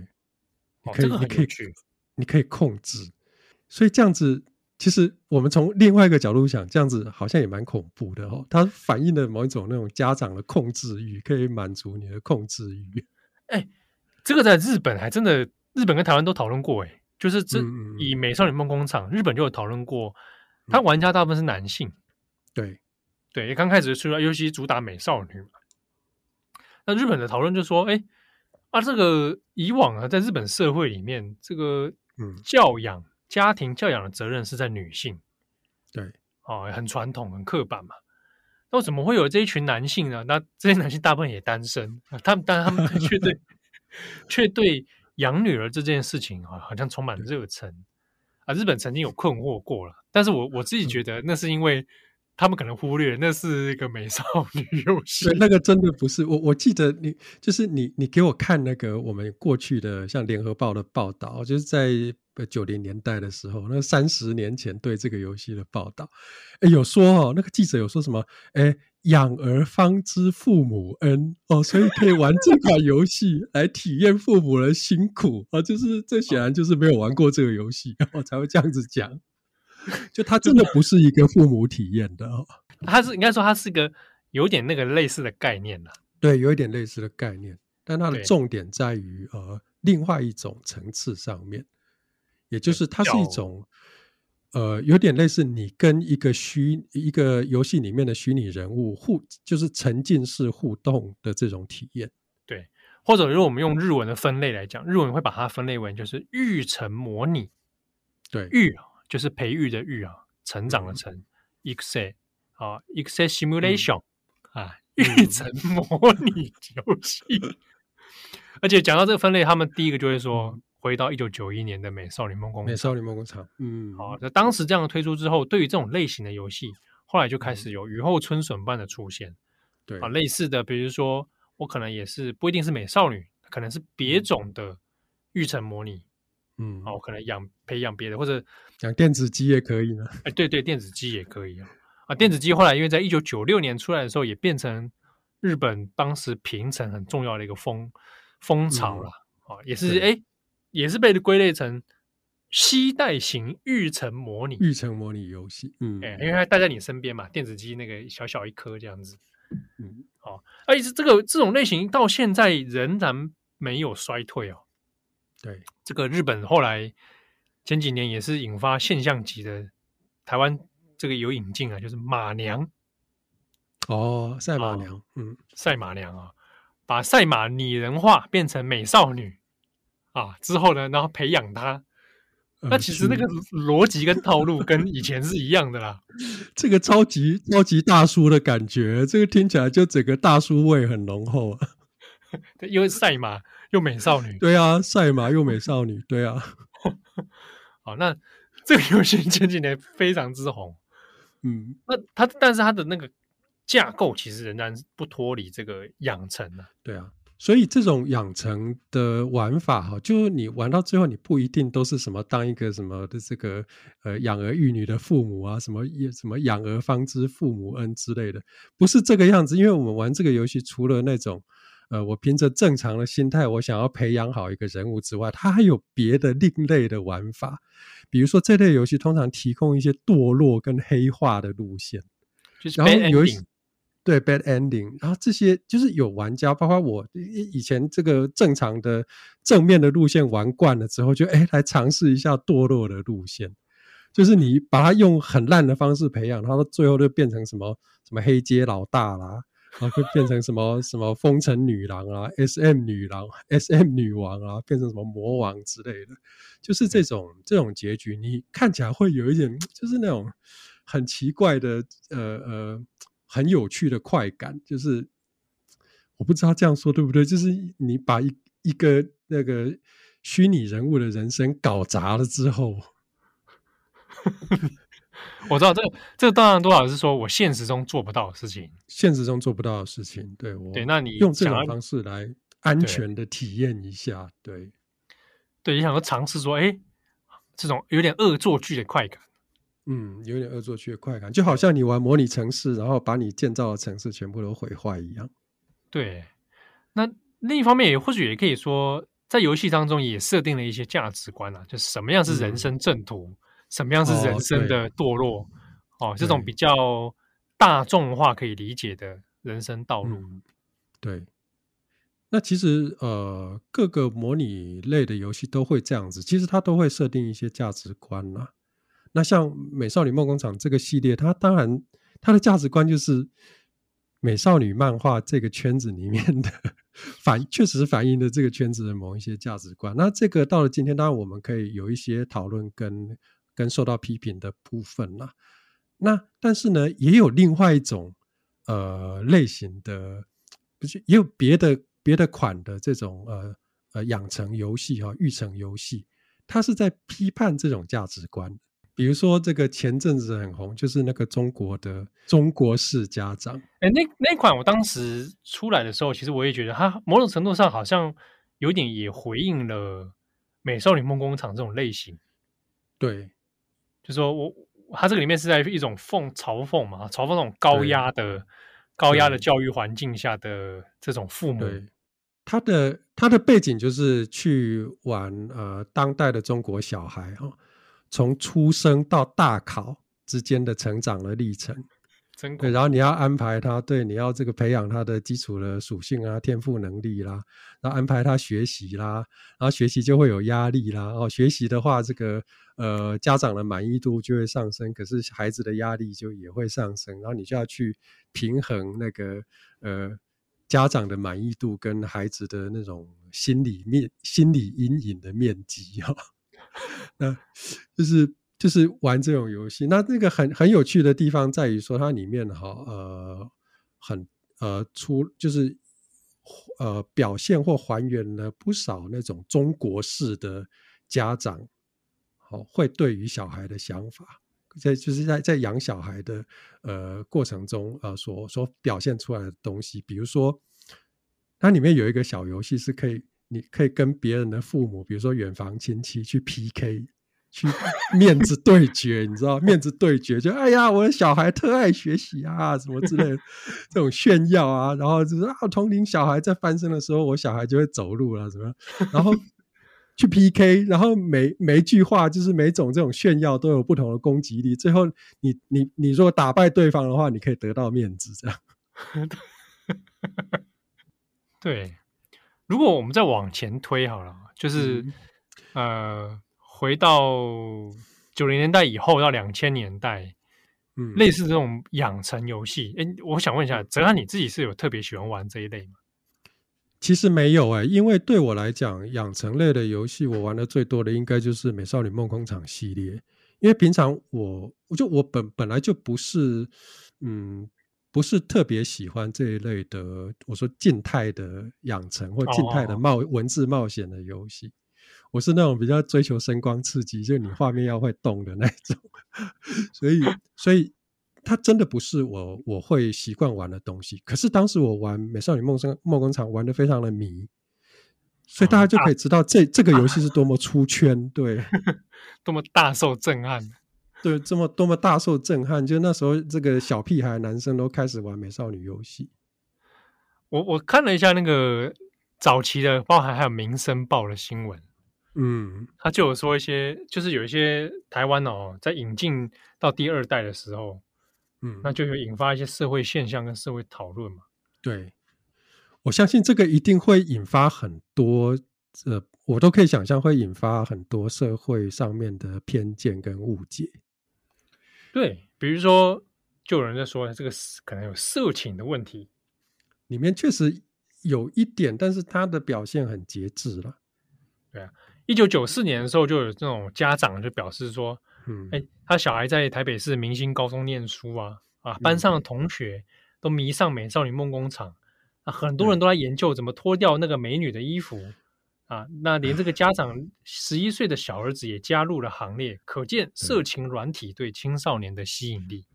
哦，这个很有趣，你可以控制，所以这样子。”其实我们从另外一个角度想，这样子好像也蛮恐怖的哦。它反映了某一种那种家长的控制欲，可以满足你的控制欲。哎，这个在日本还真的，日本跟台湾都讨论过。哎，就是这以美少女梦工厂，日本就有讨论过，它玩家大部分是男性。对对，刚开始出来，尤其主打美少女嘛。那日本的讨论就说，哎，啊，这个以往啊，在日本社会里面，这个嗯教养。家庭教养的责任是在女性，对，哦，很传统、很刻板嘛。那怎么会有这一群男性呢？那这些男性大部分也单身，他们，但他们 却对却对养女儿这件事情啊，好像充满热忱啊。日本曾经有困惑过了，但是我我自己觉得那是因为。他们可能忽略那是一个美少女 游戏，那个真的不是我。我记得你就是你，你给我看那个我们过去的像联合报的报道，就是在九零年代的时候，那三十年前对这个游戏的报道，哎，有说哦，那个记者有说什么？哎，养儿方知父母恩哦，所以可以玩这款游戏来体验父母的辛苦啊，就是这显然就是没有玩过这个游戏，然后才会这样子讲。就它真的不是一个父母体验的，它是应该说它是个有点那个类似的概念啦，对，有一点类似的概念，但它的重点在于呃另外一种层次上面，也就是它是一种呃有点类似你跟一个虚一个游戏里面的虚拟人物互就是沉浸式互动的这种体验，对，或者如果我们用日文的分类来讲，日文会把它分类为就是育成模拟，对，育。就是培育的育啊，成长的成，excel 啊，excel simulation 啊，育成模拟游戏。而且讲到这个分类，他们第一个就会说，回到一九九一年的《美少女梦工厂》。美少女梦工厂，嗯，好，那当时这样推出之后，对于这种类型的游戏，后来就开始有雨后春笋般的出现。对啊，类似的，比如说我可能也是不一定是美少女，可能是别种的育成模拟。嗯，哦，可能养培养别的，或者养电子鸡也可以呢。哎，对对，电子鸡也可以啊。啊，电子鸡后来因为在一九九六年出来的时候，也变成日本当时平成很重要的一个风风潮了。啊、嗯，也是哎，也是被归类成携带型育成模拟育成模拟游戏。嗯，哎，因为它带在你身边嘛，电子鸡那个小小一颗这样子。嗯，好，而且这个这种类型到现在仍然没有衰退哦。对，这个日本后来前几年也是引发现象级的，台湾这个有引进啊，就是马娘哦，赛马娘，哦、嗯，赛马娘啊，把赛马拟人化变成美少女啊之后呢，然后培养她，呃、那其实那个逻辑跟套路跟以前是一样的啦。这个超级超级大叔的感觉，这个听起来就整个大叔味很浓厚啊。因为赛马又美少女，对啊，赛马又美少女，对啊。好，那 这个游戏前几年非常之红，嗯，那它但是它的那个架构其实仍然不脱离这个养成的，对啊。所以这种养成的玩法哈，就是你玩到最后，你不一定都是什么当一个什么的这个呃养儿育女的父母啊，什么什么养儿方知父母恩之类的，不是这个样子。因为我们玩这个游戏，除了那种呃我凭着正常的心态，我想要培养好一个人物之外，它还有别的另类的玩法。比如说这类游戏通常提供一些堕落跟黑化的路线，就是然后有一些。对 bad ending，然后这些就是有玩家，包括我以前这个正常的正面的路线玩惯了之后，就哎来尝试一下堕落的路线，就是你把它用很烂的方式培养，然后最后就变成什么什么黑街老大啦，然后会变成什么什么风尘女郎啊，SM 女郎，SM 女王啊，变成什么魔王之类的，就是这种这种结局，你看起来会有一点就是那种很奇怪的呃呃。很有趣的快感，就是我不知道这样说对不对，就是你把一一个那个虚拟人物的人生搞砸了之后，我知道这个这个当然多少是说我现实中做不到的事情，现实中做不到的事情，对我对，那你用这种方式来安全的体验一下，对对，对，你想要尝试说，哎，这种有点恶作剧的快感。嗯，有点恶作剧的快感，就好像你玩模拟城市，然后把你建造的城市全部都毁坏一样。对，那另一方面也或许也可以说，在游戏当中也设定了一些价值观啊，就是什么样是人生正途，嗯、什么样是人生的堕落，哦，哦，这种比较大众化可以理解的人生道路。嗯、对，那其实呃，各个模拟类的游戏都会这样子，其实它都会设定一些价值观啊。那像《美少女梦工厂》这个系列，它当然它的价值观就是美少女漫画这个圈子里面的反，确实反映的这个圈子的某一些价值观。那这个到了今天，当然我们可以有一些讨论跟跟受到批评的部分啦。那但是呢，也有另外一种呃类型的，不是也有别的别的款的这种呃呃养成游戏哈，育成游戏，它是在批判这种价值观。比如说，这个前阵子很红，就是那个中国的中国式家长。哎，那那款我当时出来的时候，其实我也觉得它某种程度上好像有点也回应了《美少女梦工厂》这种类型。对，就说我他这个里面是在一种讽嘲讽嘛，嘲讽那种高压的高压的教育环境下的这种父母。对，他的他的背景就是去玩呃当代的中国小孩哈。从出生到大考之间的成长的历程，对，然后你要安排他，对，你要这个培养他的基础的属性啊、天赋能力啦，然后安排他学习啦，然后学习就会有压力啦。哦，学习的话，这个呃家长的满意度就会上升，可是孩子的压力就也会上升，然后你就要去平衡那个呃家长的满意度跟孩子的那种心理面、心理阴影的面积哈。那就是就是玩这种游戏，那那个很很有趣的地方在于说，它里面哈呃很呃出就是呃表现或还原了不少那种中国式的家长好会对于小孩的想法，在就是在在养小孩的呃过程中呃所所表现出来的东西，比如说它里面有一个小游戏是可以。你可以跟别人的父母，比如说远房亲戚去 PK，去面子对决，你知道面子对决就哎呀，我的小孩特爱学习啊，什么之类的这种炫耀啊，然后就是啊，同龄小孩在翻身的时候，我小孩就会走路了，什么，然后去 PK，然后每每一句话就是每种这种炫耀都有不同的攻击力，最后你你你如果打败对方的话，你可以得到面子，这样，对。如果我们再往前推好了，就是、嗯、呃，回到九零年代以后到两千年代，嗯，类似这种养成游戏，哎，我想问一下，哲安，你自己是有特别喜欢玩这一类吗？其实没有哎、欸，因为对我来讲，养成类的游戏我玩的最多的应该就是《美少女梦工厂》系列，因为平常我我就我本本来就不是嗯不是特别喜欢这一类的，我说静态的养成或静态的冒文字冒险的游戏。我是那种比较追求声光刺激，就是你画面要会动的那种，所以所以它真的不是我我会习惯玩的东西。可是当时我玩《美少女梦生梦工厂》玩的非常的迷，所以大家就可以知道这、哦、这个游戏是多么出圈，对，多么大受震撼，对，这么多么大受震撼。就那时候，这个小屁孩男生都开始玩美少女游戏。我我看了一下那个早期的，包含还有《民生报》的新闻。嗯，他就有说一些，就是有一些台湾哦，在引进到第二代的时候，嗯，那就有引发一些社会现象跟社会讨论嘛。对，我相信这个一定会引发很多，呃，我都可以想象会引发很多社会上面的偏见跟误解。对，比如说，就有人在说这个可能有色情的问题，里面确实有一点，但是他的表现很节制了。对啊。一九九四年的时候，就有这种家长就表示说：“嗯，哎，他小孩在台北市明星高中念书啊，啊，班上的同学都迷上《美少女梦工厂》，啊，很多人都在研究怎么脱掉那个美女的衣服，啊，那连这个 家长十一岁的小儿子也加入了行列，可见色情软体对青少年的吸引力。”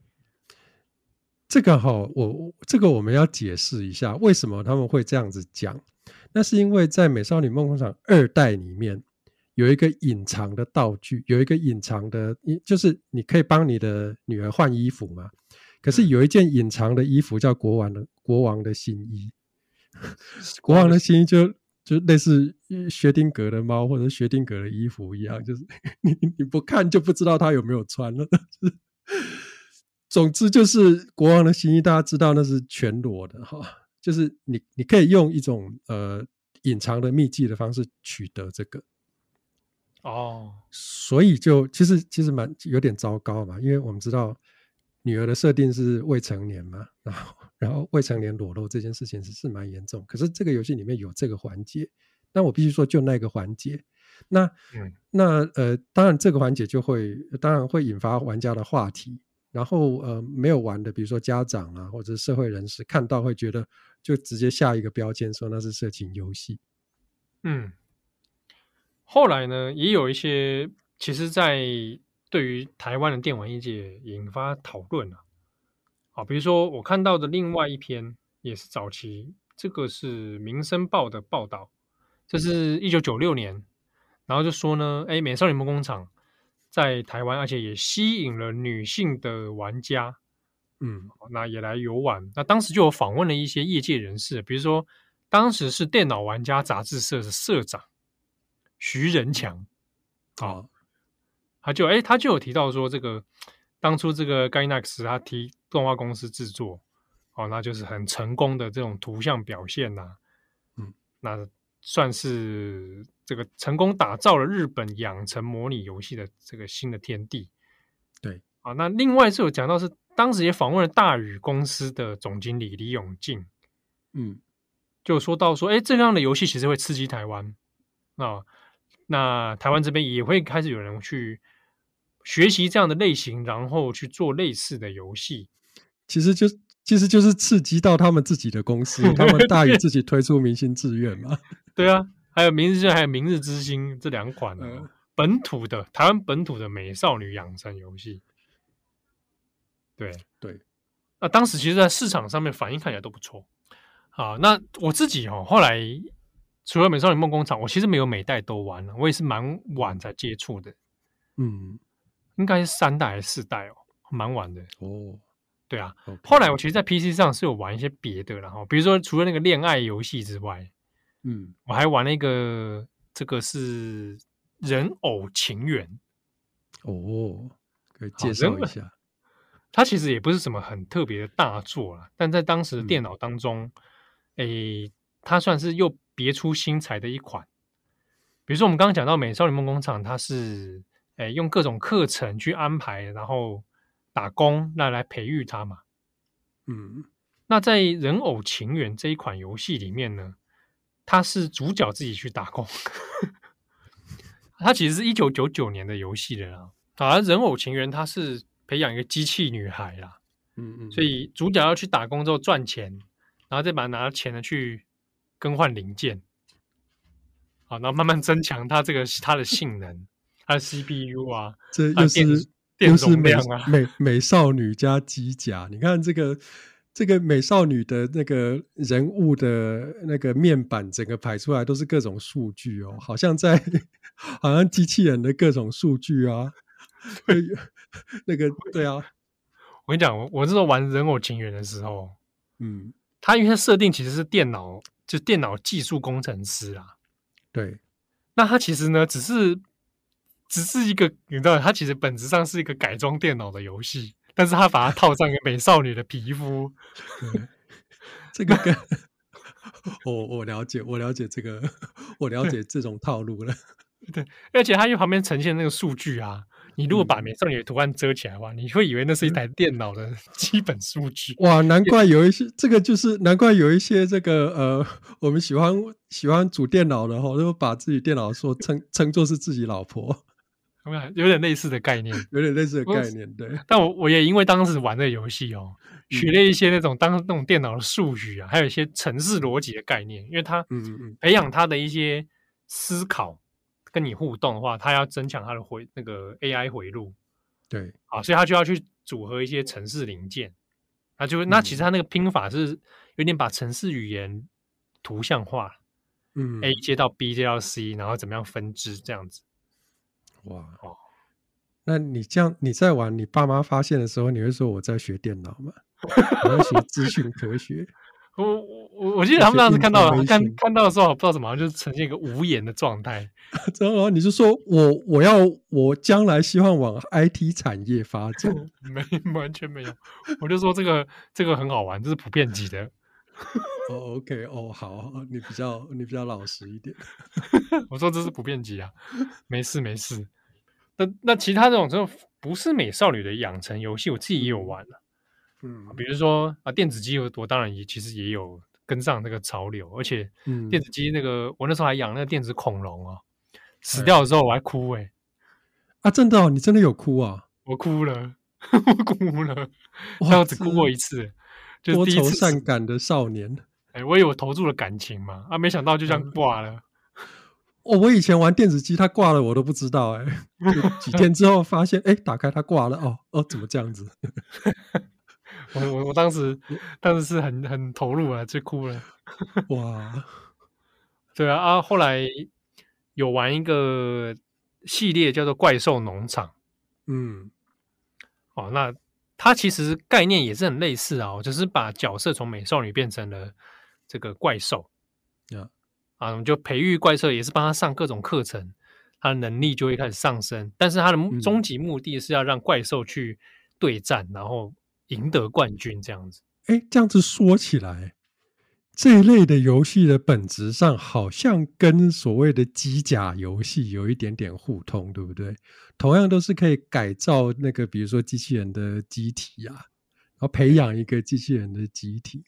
这个哈，我这个我们要解释一下，为什么他们会这样子讲？那是因为在《美少女梦工厂》二代里面。有一个隐藏的道具，有一个隐藏的，就是你可以帮你的女儿换衣服嘛。可是有一件隐藏的衣服叫国王的国王的新衣，国王的新衣就就类似薛定谔的猫或者薛定谔的衣服一样，就是 你你不看就不知道他有没有穿了。总之就是国王的新衣，大家知道那是全裸的哈，就是你你可以用一种呃隐藏的秘技的方式取得这个。哦，所以就其实其实蛮有点糟糕嘛，因为我们知道女儿的设定是未成年嘛，然后然后未成年裸露这件事情是是蛮严重。可是这个游戏里面有这个环节，但我必须说就那个环节，那、嗯、那呃，当然这个环节就会当然会引发玩家的话题，然后呃没有玩的，比如说家长啊或者社会人士看到会觉得就直接下一个标签说那是色情游戏，嗯。后来呢，也有一些其实，在对于台湾的电玩业界引发讨论啊，啊，比如说我看到的另外一篇也是早期，这个是《民生报》的报道，这是一九九六年，然后就说呢，哎，《美少女梦工厂》在台湾，而且也吸引了女性的玩家，嗯，那也来游玩。那当时就有访问了一些业界人士，比如说当时是电脑玩家杂志社的社长。徐仁强，啊、哦，他就哎，他就有提到说，这个当初这个 Gainax 他提动画公司制作，哦，那就是很成功的这种图像表现呐、啊，嗯，那算是这个成功打造了日本养成模拟游戏的这个新的天地，对，啊，那另外是有讲到是当时也访问了大宇公司的总经理李永进，嗯，就说到说，哎，这样的游戏其实会刺激台湾，啊。那台湾这边也会开始有人去学习这样的类型，然后去做类似的游戏。其实就其实就是刺激到他们自己的公司，他们大于自己推出明星志愿嘛。对啊，还有明日之还有明日之星这两款、啊嗯、本土的台湾本土的美少女养成游戏。对对，那当时其实，在市场上面反应看起来都不错。好，那我自己哦，后来。除了《美少女梦工厂》，我其实没有每代都玩了，我也是蛮晚才接触的。嗯，应该是三代还是四代哦，蛮晚的。哦，对啊。Okay. 后来我其实，在 PC 上是有玩一些别的，然后比如说除了那个恋爱游戏之外，嗯，我还玩了一个，这个是人偶情缘。哦，可以介绍一下。它其实也不是什么很特别的大作啦，但在当时的电脑当中，诶、嗯欸，它算是又。别出心裁的一款，比如说我们刚刚讲到《美少女梦工厂》，它是诶用各种课程去安排，然后打工那来培育它嘛。嗯，那在《人偶情缘》这一款游戏里面呢，它是主角自己去打工。它其实是一九九九年的游戏了啦。啊，《人偶情缘》它是培养一个机器女孩啦。嗯嗯，所以主角要去打工之后赚钱，然后再把它拿钱呢去更换零件，好，然后慢慢增强它这个它的性能，它的 CPU 啊，这又是电容量啊，美美，美少女加机甲，你看这个。这个美少女的那个人物的那个面板，整个排出来都是各种数据哦，好像在，好像机器人的各种数据啊 那个对啊，我跟你讲，我我那时候玩人偶情缘的时候，嗯，它因为它设定其实是电脑，就电脑技术工程师啊，对，那它其实呢，只是只是一个，你知道，它其实本质上是一个改装电脑的游戏。但是他把它套上一个美少女的皮肤，这个跟 我我了解，我了解这个，我了解这种套路了。对，而且它因为旁边呈现那个数据啊，你如果把美少女的图案遮起来的话，你会以为那是一台电脑的 基本数据。哇，难怪有一些这个就是难怪有一些这个呃，我们喜欢喜欢组电脑的哈，都把自己电脑说称称作是自己老婆。有点类似的概念，有点类似的概念，对。但我我也因为当时玩这个游戏哦，学了一些那种当那种电脑的术语啊，还有一些程式逻辑的概念。因为他嗯嗯培养他的一些思考，跟你互动的话，他要增强他的回那个 AI 回路，对啊，所以他就要去组合一些城市零件。那就那其实他那个拼法是有点把城市语言图像化，嗯，A 接到 B 接到 C，然后怎么样分支这样子。哇哦，那你这样你在玩，你爸妈发现的时候，你会说我在学电脑吗？我在学资讯科学。我我我记得他们当时看到看看到的时候，不知道怎么，就是呈现一个无言的状态。然后你就说我我要我将来希望往 IT 产业发展，没完全没有。我就说这个这个很好玩，这是普遍级的。哦、oh,，OK，哦、oh,，好，你比较你比较老实一点。我说这是普遍级啊，没事没事。那那其他这种这种不是美少女的养成游戏，我自己也有玩了。嗯，比如说啊，电子机我我当然也其实也有跟上那个潮流，而且电子机那个、嗯、我那时候还养那个电子恐龙啊，死掉的时候我还哭哎、欸。啊，真的哦，你真的有哭啊？我哭了，我哭了，但我只哭过一次，就是第一次多愁善感的少年。哎、欸，我以为我投注了感情嘛，啊，没想到就这样挂了。嗯哦，我以前玩电子机，它挂了我都不知道哎、欸。几天之后发现，哎、欸，打开它挂了。哦哦，怎么这样子？我我我当时当时是很很投入啊，就哭了。哇，对啊啊！后来有玩一个系列叫做《怪兽农场》。嗯，哦，那它其实概念也是很类似啊，就是把角色从美少女变成了这个怪兽。Yeah. 啊，我们就培育怪兽，也是帮他上各种课程，他的能力就会开始上升。但是他的终极目的是要让怪兽去对战，嗯、然后赢得冠军，这样子。哎，这样子说起来，这一类的游戏的本质上好像跟所谓的机甲游戏有一点点互通，对不对？同样都是可以改造那个，比如说机器人的机体啊，然后培养一个机器人的机体。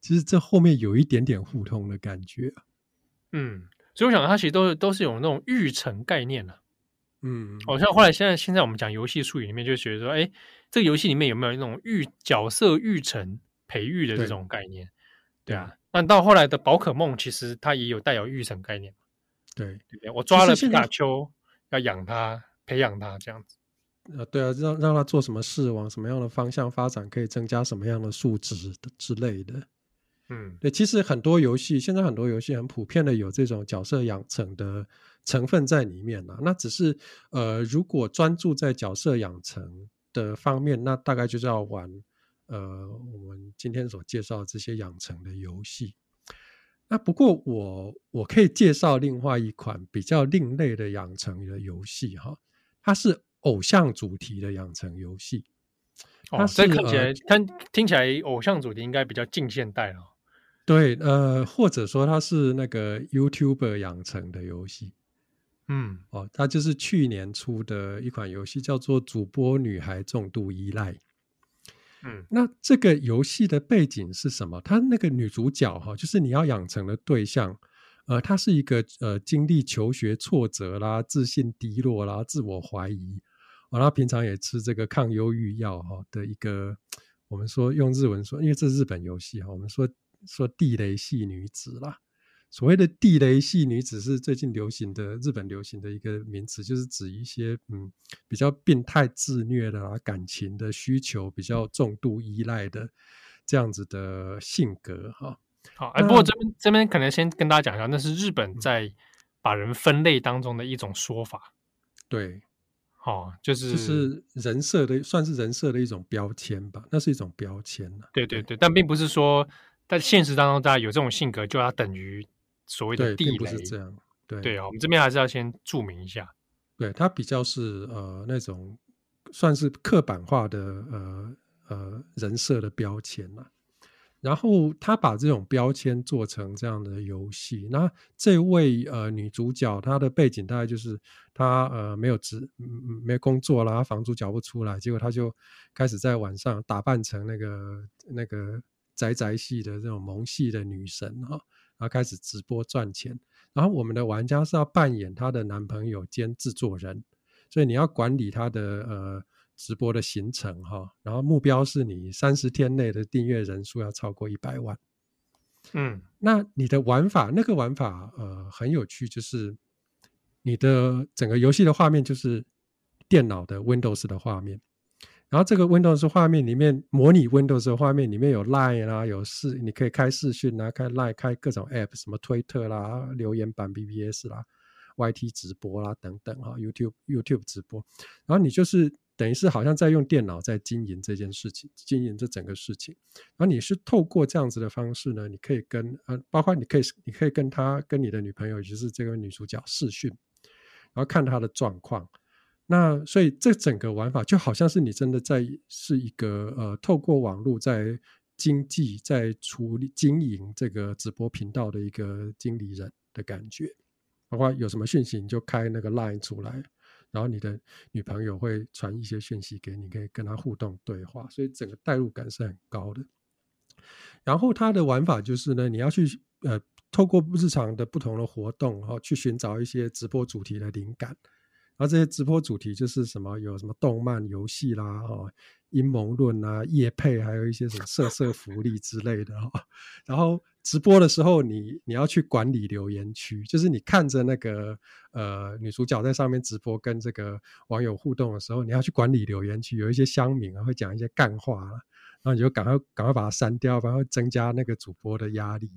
其实这后面有一点点互通的感觉啊。嗯，所以我想，它其实都是都是有那种育成概念的、啊。嗯，好、哦、像后来现在现在我们讲游戏术语里面，就觉得说，哎，这个游戏里面有没有那种育角色育成培育的这种概念？对，对啊，那到后来的宝可梦，其实它也有带有育成概念。对，对对，我抓了皮卡丘，要养它，培养它这样子。呃，对啊，让让它做什么事，往什么样的方向发展，可以增加什么样的数值的之类的。嗯，对，其实很多游戏现在很多游戏很普遍的有这种角色养成的成分在里面了。那只是呃，如果专注在角色养成的方面，那大概就是要玩呃我们今天所介绍的这些养成的游戏。那不过我我可以介绍另外一款比较另类的养成的游戏哈，它是偶像主题的养成游戏。哦，这看起来它听起来偶像主题应该比较近现代了。对，呃，或者说它是那个 YouTuber 养成的游戏，嗯，哦，它就是去年出的一款游戏，叫做《主播女孩重度依赖》。嗯，那这个游戏的背景是什么？它那个女主角哈，就是你要养成的对象，呃，她是一个呃经历求学挫折啦、自信低落啦、自我怀疑，哦，她平常也吃这个抗忧郁药哈的一个。我们说用日文说，因为这是日本游戏哈，我们说说地雷系女子啦。所谓的地雷系女子是最近流行的日本流行的一个名词，就是指一些嗯比较病态自虐的啊，感情的需求比较重度依赖的这样子的性格哈。好，哎，不过这边这边可能先跟大家讲一下，那是日本在把人分类当中的一种说法。对，好，就是就是人设的，算是人设的一种标签吧，那是一种标签。对对对，但并不是说在现实当中大家有这种性格就要等于所谓的地雷，不是这样。对对啊，我们这边还是要先注明一下。对，它比较是呃那种算是刻板化的呃呃人设的标签嘛。然后他把这种标签做成这样的游戏。那这位呃女主角，她的背景大概就是她呃没有职，嗯没工作啦，房租缴不出来，结果她就开始在晚上打扮成那个那个宅宅系的这种萌系的女神哈，然后开始直播赚钱。然后我们的玩家是要扮演她的男朋友兼制作人，所以你要管理她的呃。直播的行程哈，然后目标是你三十天内的订阅人数要超过一百万。嗯，那你的玩法，那个玩法呃很有趣，就是你的整个游戏的画面就是电脑的 Windows 的画面，然后这个 Windows 画面里面模拟 Windows 的画面里面有 Line 啦，有视你可以开视讯啊，开 Line 开各种 App，什么推特啦、留言板 BBS 啦、YT 直播啦等等哈，YouTube YouTube 直播，然后你就是。等于是好像在用电脑在经营这件事情，经营这整个事情。然后你是透过这样子的方式呢，你可以跟呃，包括你可以你可以跟他跟你的女朋友，就是这个女主角视讯，然后看她的状况。那所以这整个玩法就好像是你真的在是一个呃，透过网络在经济在处理经营这个直播频道的一个经理人的感觉。包括有什么讯息，你就开那个 Line 出来。然后你的女朋友会传一些讯息给你，可以跟她互动对话，所以整个代入感是很高的。然后它的玩法就是呢，你要去呃，透过日常的不同的活动，然后去寻找一些直播主题的灵感。然后这些直播主题就是什么，有什么动漫、游戏啦，哦，阴谋论啊，业配，还有一些什么色色福利之类的哈。然后。直播的时候你，你要去管理留言区，就是你看着那个呃女主角在上面直播，跟这个网友互动的时候，你要去管理留言区，有一些乡民啊会讲一些干话，然后你就赶快赶快把它删掉，然后增加那个主播的压力，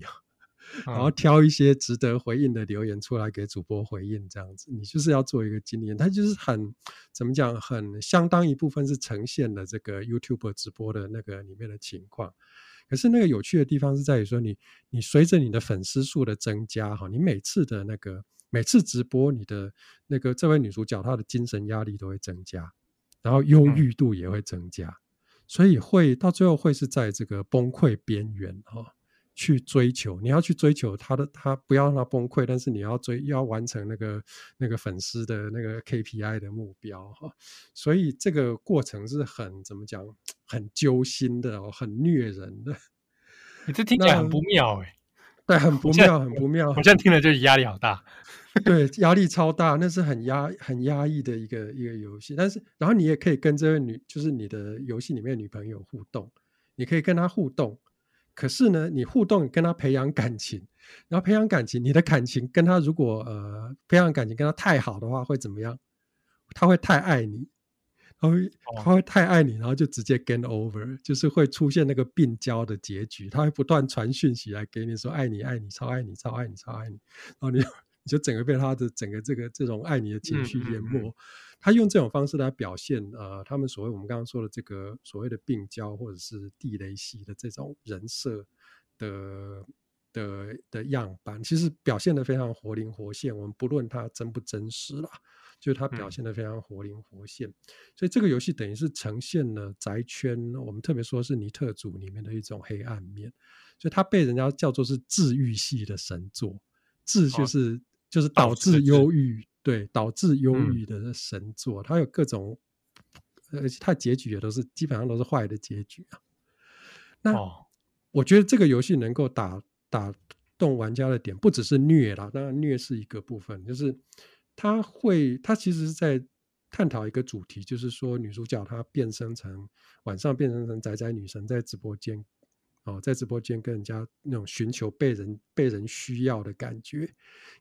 然后挑一些值得回应的留言出来给主播回应，这样子，你就是要做一个经理人，他就是很怎么讲，很相当一部分是呈现了这个 YouTube 直播的那个里面的情况。可是那个有趣的地方是在于说你，你你随着你的粉丝数的增加，哈，你每次的那个每次直播，你的那个这位女主角她的精神压力都会增加，然后忧郁度也会增加，所以会到最后会是在这个崩溃边缘，哈。去追求，你要去追求他的，他不要让他崩溃，但是你要追，要完成那个那个粉丝的那个 KPI 的目标哈，所以这个过程是很怎么讲，很揪心的哦，很虐人的。你这听起来很不妙哎，对，很 不妙，很不妙。我现在听了就是压力好大，对，压力超大，那是很压很压抑的一个一个游戏。但是，然后你也可以跟这位女，就是你的游戏里面的女朋友互动，你可以跟她互动。可是呢，你互动跟他培养感情，然后培养感情，你的感情跟他如果呃培养感情跟他太好的话，会怎么样？他会太爱你，他会他会太爱你，然后就直接 gain over，就是会出现那个病娇的结局。他会不断传讯息来给你说爱你爱你超爱你超爱你超爱你，然后你你就整个被他的整个这个这种爱你的情绪淹没。嗯嗯嗯他用这种方式来表现，呃，他们所谓我们刚刚说的这个所谓的病娇或者是地雷系的这种人设的的的样板，其实表现的非常活灵活现。我们不论它真不真实啦，就是它表现的非常活灵活现。嗯、所以这个游戏等于是呈现了宅圈，我们特别说是尼特族里面的一种黑暗面。所以它被人家叫做是治愈系的神作，治就是、哦、就是导致忧郁。对，导致忧郁的神作，嗯、它有各种，而且它结局也都是基本上都是坏的结局啊。那、哦、我觉得这个游戏能够打打动玩家的点，不只是虐啦，当然虐是一个部分，就是它会，它其实是在探讨一个主题，就是说女主角她变身成晚上变身成宅宅女神，在直播间。哦，在直播间跟人家那种寻求被人被人需要的感觉，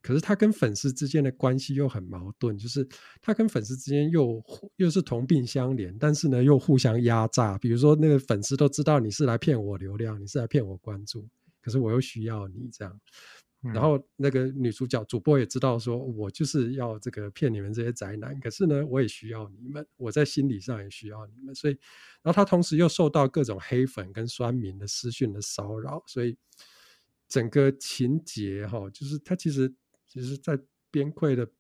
可是他跟粉丝之间的关系又很矛盾，就是他跟粉丝之间又又是同病相怜，但是呢又互相压榨。比如说那个粉丝都知道你是来骗我流量，你是来骗我关注，可是我又需要你这样。然后那个女主角主播也知道说，我就是要这个骗你们这些宅男，可是呢，我也需要你们，我在心理上也需要你们，所以，然后她同时又受到各种黑粉跟酸民的私讯的骚扰，所以整个情节哈，就是她其实其实在崩溃的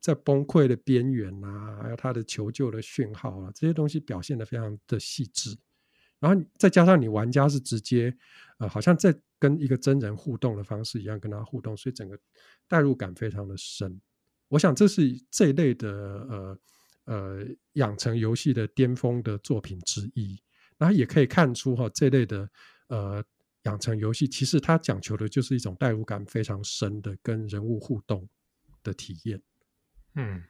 在崩溃的边缘啊，还有她的求救的讯号啊，这些东西表现的非常的细致。然后再加上你玩家是直接，呃，好像在跟一个真人互动的方式一样跟他互动，所以整个代入感非常的深。我想这是这一类的呃呃养成游戏的巅峰的作品之一。然后也可以看出哈，这类的呃养成游戏其实它讲求的就是一种代入感非常深的跟人物互动的体验。嗯，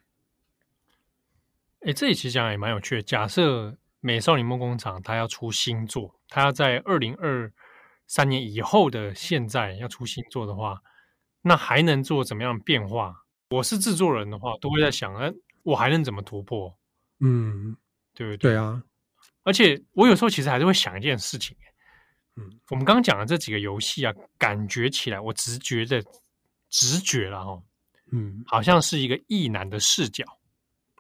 哎，这里其实讲也蛮有趣的。假设。美少女梦工厂，它要出新作，它要在二零二三年以后的现在要出新作的话，那还能做怎么样的变化？我是制作人的话，都会在想，哎，我还能怎么突破？嗯，对不对？对啊。而且我有时候其实还是会想一件事情，嗯，我们刚刚讲的这几个游戏啊，感觉起来，我直觉的直觉了哈，嗯，好像是一个异男的视角，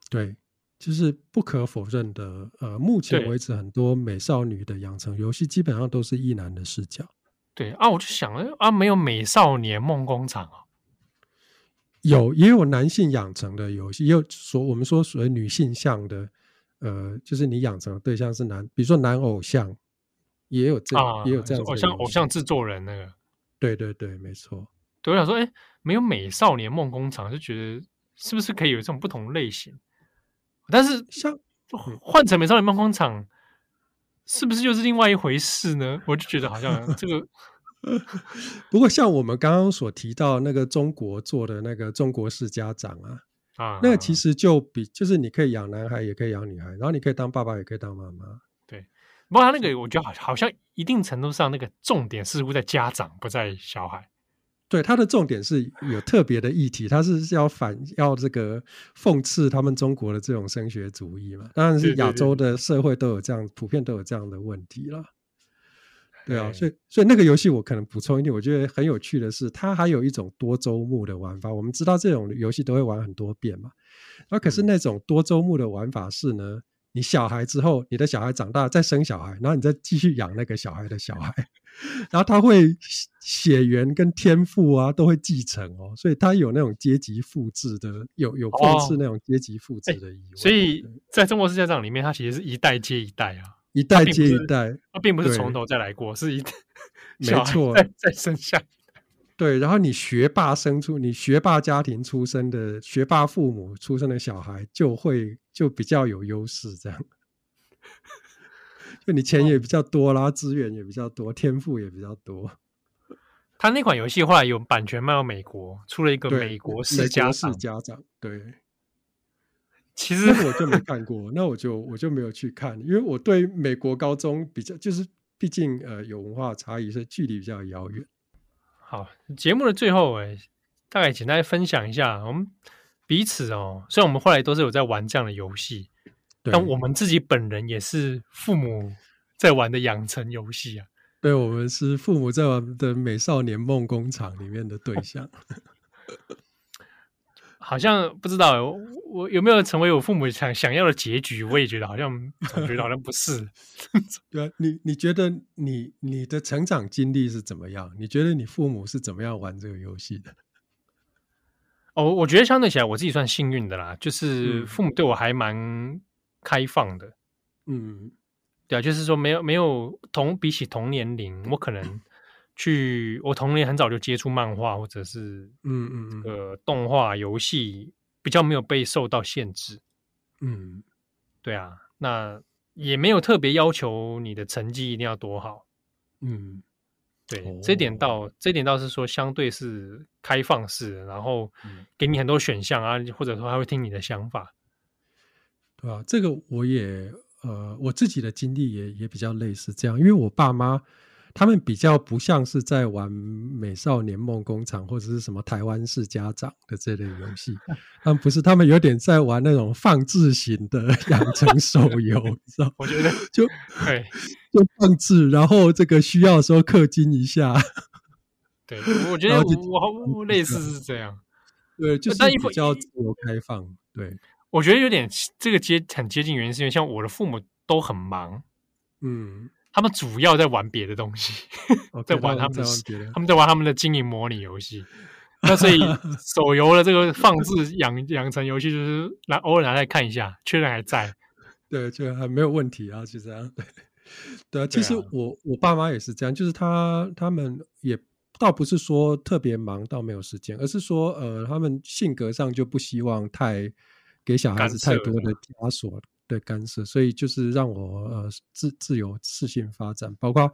对。就是不可否认的，呃，目前为止很多美少女的养成游戏基本上都是异男的视角。对啊，我就想了啊，没有美少年梦工厂啊，有也有男性养成的游戏，也有说我们说所谓女性向的，呃，就是你养成的对象是男，比如说男偶像，也有这、啊、也有这样偶像偶像制作人那个，对对对，没错。对，我想说，哎，没有美少年梦工厂，就觉得是不是可以有这种不同类型？但是像换成美少女梦工厂，是不是又是另外一回事呢？我就觉得好像这个。不过像我们刚刚所提到那个中国做的那个中国式家长啊，啊，那其实就比就是你可以养男孩，也可以养女孩，然后你可以当爸爸，也可以当妈妈。对，不过他那个我觉得好好像一定程度上那个重点似乎在家长，不在小孩。对，它的重点是有特别的议题，它是要反要这个讽刺他们中国的这种升学主义嘛？当然是亚洲的社会都有这样，普遍都有这样的问题了。对啊，所以所以那个游戏我可能补充一点，我觉得很有趣的是，它还有一种多周目的玩法。我们知道这种游戏都会玩很多遍嘛，那可是那种多周目的玩法是呢？你小孩之后，你的小孩长大再生小孩，然后你再继续养那个小孩的小孩，然后他会血缘跟天赋啊都会继承哦，所以他有那种阶级复制的，有有讽刺那种阶级复制的意味。所以在中国式家长里面，他其实是一代接一代啊，一代接一代，他并不是从头再来过，是一代没错再再生下。对，然后你学霸生出，你学霸家庭出生的学霸父母出生的小孩，就会就比较有优势，这样。就你钱也比较多啦，资源也比较多，天赋也比较多。他那款游戏后来有版权卖到美国，出了一个美国式家长。家长对，其实我就没看过，那我就我就没有去看，因为我对美国高中比较，就是毕竟呃有文化差异，所以距离比较遥远。好，节目的最后，哎，大概简单分享一下，我们彼此哦，虽然我们后来都是有在玩这样的游戏，但我们自己本人也是父母在玩的养成游戏啊。对，我们是父母在玩的美少年梦工厂里面的对象。好像不知道我，我有没有成为我父母想想要的结局？我也觉得好像总觉得好像不是。对啊，你你觉得你你的成长经历是怎么样？你觉得你父母是怎么样玩这个游戏的？哦，我觉得相对起来，我自己算幸运的啦，就是父母对我还蛮开放的。嗯，对啊，就是说没有没有同比起同年龄，我可能。去，我童年很早就接触漫画，或者是嗯嗯嗯，呃，动画、游戏比较没有被受到限制。嗯，对啊，那也没有特别要求你的成绩一定要多好。嗯，对，哦、这点倒这点倒是说相对是开放式，然后给你很多选项啊，或者说他会听你的想法。对吧？这个我也呃，我自己的经历也也比较类似这样，因为我爸妈他们比较不像是在玩美少年梦工厂或者是什么台湾式家长的这类游戏，他们不是，他们有点在玩那种放置型的养成手游，你知道？我觉得就对，就放置，然后这个需要的时候氪金一下。对，我觉得我我类似是这样。对，就是比较自由开放。对。我觉得有点这个接很接近原因，是因为像我的父母都很忙，嗯，他们主要在玩别的东西，在玩他们的，他们在玩他们的经营模拟游戏。那所以手游的这个放置养养成游戏，就是拿偶尔拿来看一下，确认还在，对，就还没有问题啊，就这样。对，对啊，其实我我爸妈也是这样，就是他他们也倒不是说特别忙到没有时间，而是说呃，他们性格上就不希望太。给小孩子太多的枷锁的干涉，所以就是让我呃自自由自信发展。包括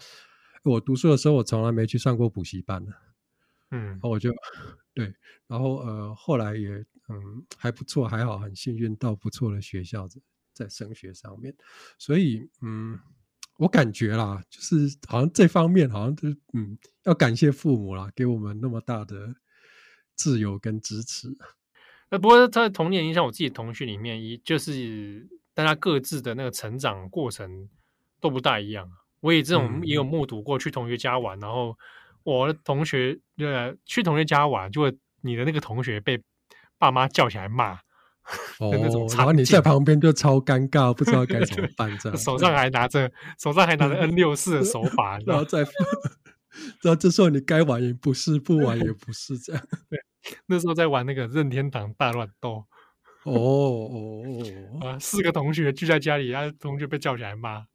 我读书的时候，我从来没去上过补习班的，嗯，然后我就对，然后呃后来也嗯还不错，还好，很幸运到不错的学校在升学上面，所以嗯我感觉啦，就是好像这方面好像就是嗯要感谢父母啦，给我们那么大的自由跟支持。那不过在童年影响我自己的同学里面，一就是大家各自的那个成长过程都不大一样。我也这种也有目睹过去同学家玩，然后我的同学呃去同学家玩，就会你的那个同学被爸妈叫起来骂，哦，然后你在旁边就超尴尬，不知道该怎么 办，这样手上还拿着手上还拿着 N 六四的手把，然后再，然后这时候你该玩也不是，不玩也不是，这样 对。那时候在玩那个任天堂大乱斗，哦哦哦啊，四个同学聚在家里，然后同学被叫起来骂，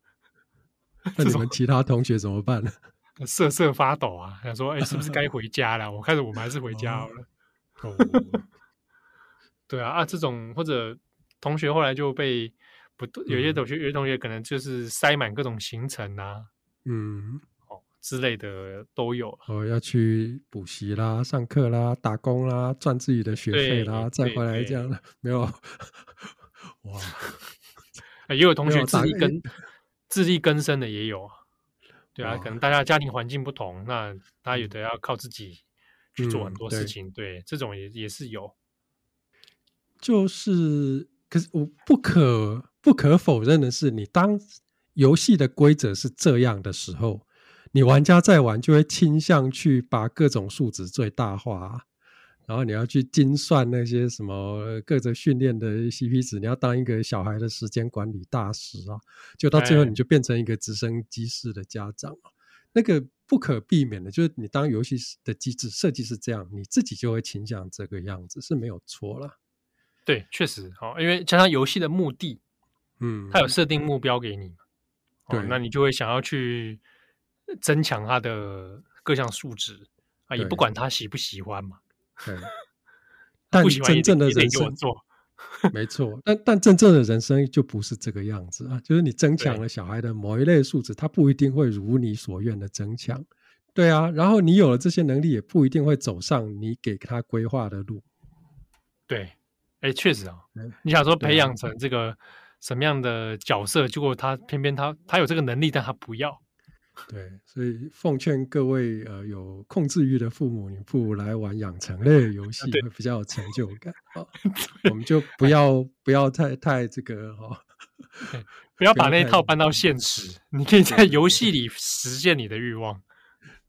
那你们其他同学怎么办呢？瑟瑟发抖啊，想说，哎、欸，是不是该 回家了？我看着我们还是回家好了。哦，对啊，啊，这种或者同学后来就被不，有些同学，有些同学可能就是塞满各种行程啊，嗯。之类的都有哦，要去补习啦、上课啦、打工啦、赚自己的学费啦，再回来这样的没有？哇，也有同学自力更自力更生的也有，对啊，可能大家家庭环境不同，那他有的要靠自己去做很多事情，嗯、对，对，这种也也是有。就是，可是我不可不可否认的是，你当游戏的规则是这样的时候。你玩家在玩，就会倾向去把各种数值最大化，然后你要去精算那些什么各种训练的 CP 值，你要当一个小孩的时间管理大师啊，就到最后你就变成一个直升机式的家长，那个不可避免的，就是你当游戏的机制设计是这样，你自己就会倾向这个样子是没有错了。对，确实好，因为加上游戏的目的，嗯，它有设定目标给你，对，那你就会想要去。增强他的各项素质啊，也不管他喜不喜欢嘛。对，但真正的人生做，没错。但但真正的人生就不是这个样子啊，就是你增强了小孩的某一类素质，他不一定会如你所愿的增强。对啊，然后你有了这些能力，也不一定会走上你给他规划的路。对，哎，确实啊，你想说培养成这个什么样的角色，结果他偏偏他他有这个能力，但他不要。对，所以奉劝各位呃有控制欲的父母，你不如来玩养成类的游戏，会比较有成就感。好，我们就不要不要太太这个哈，不要把那套搬到现实。你可以在游戏里实现你的欲望。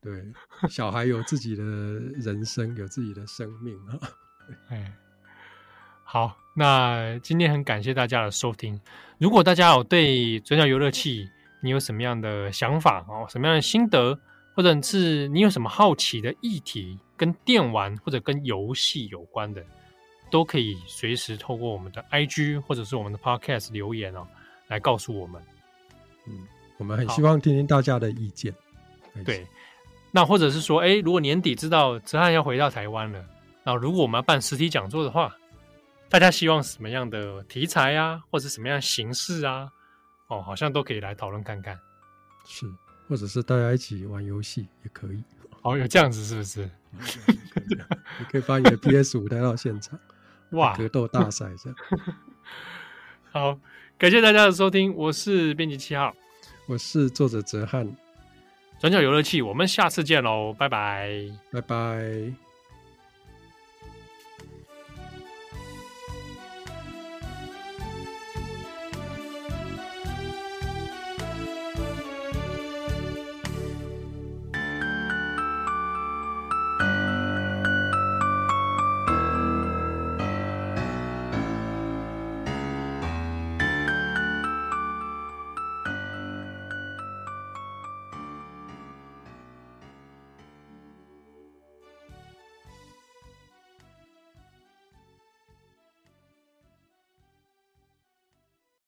对，小孩有自己的人生，有自己的生命啊。哎，好，那今天很感谢大家的收听。如果大家有对转角游乐器，你有什么样的想法哦？什么样的心得，或者是你有什么好奇的议题，跟电玩或者跟游戏有关的，都可以随时透过我们的 IG 或者是我们的 Podcast 留言哦，来告诉我们。嗯，我们很希望听听大家的意见。对，那或者是说，哎，如果年底知道哲瀚要回到台湾了，那如果我们要办实体讲座的话，大家希望什么样的题材啊，或者什么样形式啊？哦，好像都可以来讨论看看，是，或者是大家一起玩游戏也可以。哦，有这样子是不是？你可以把你的 PS 五带到现场，哇，格斗大赛这样。好，感谢大家的收听，我是编辑七号，我是作者哲翰，转角游乐器，我们下次见喽，拜拜，拜拜。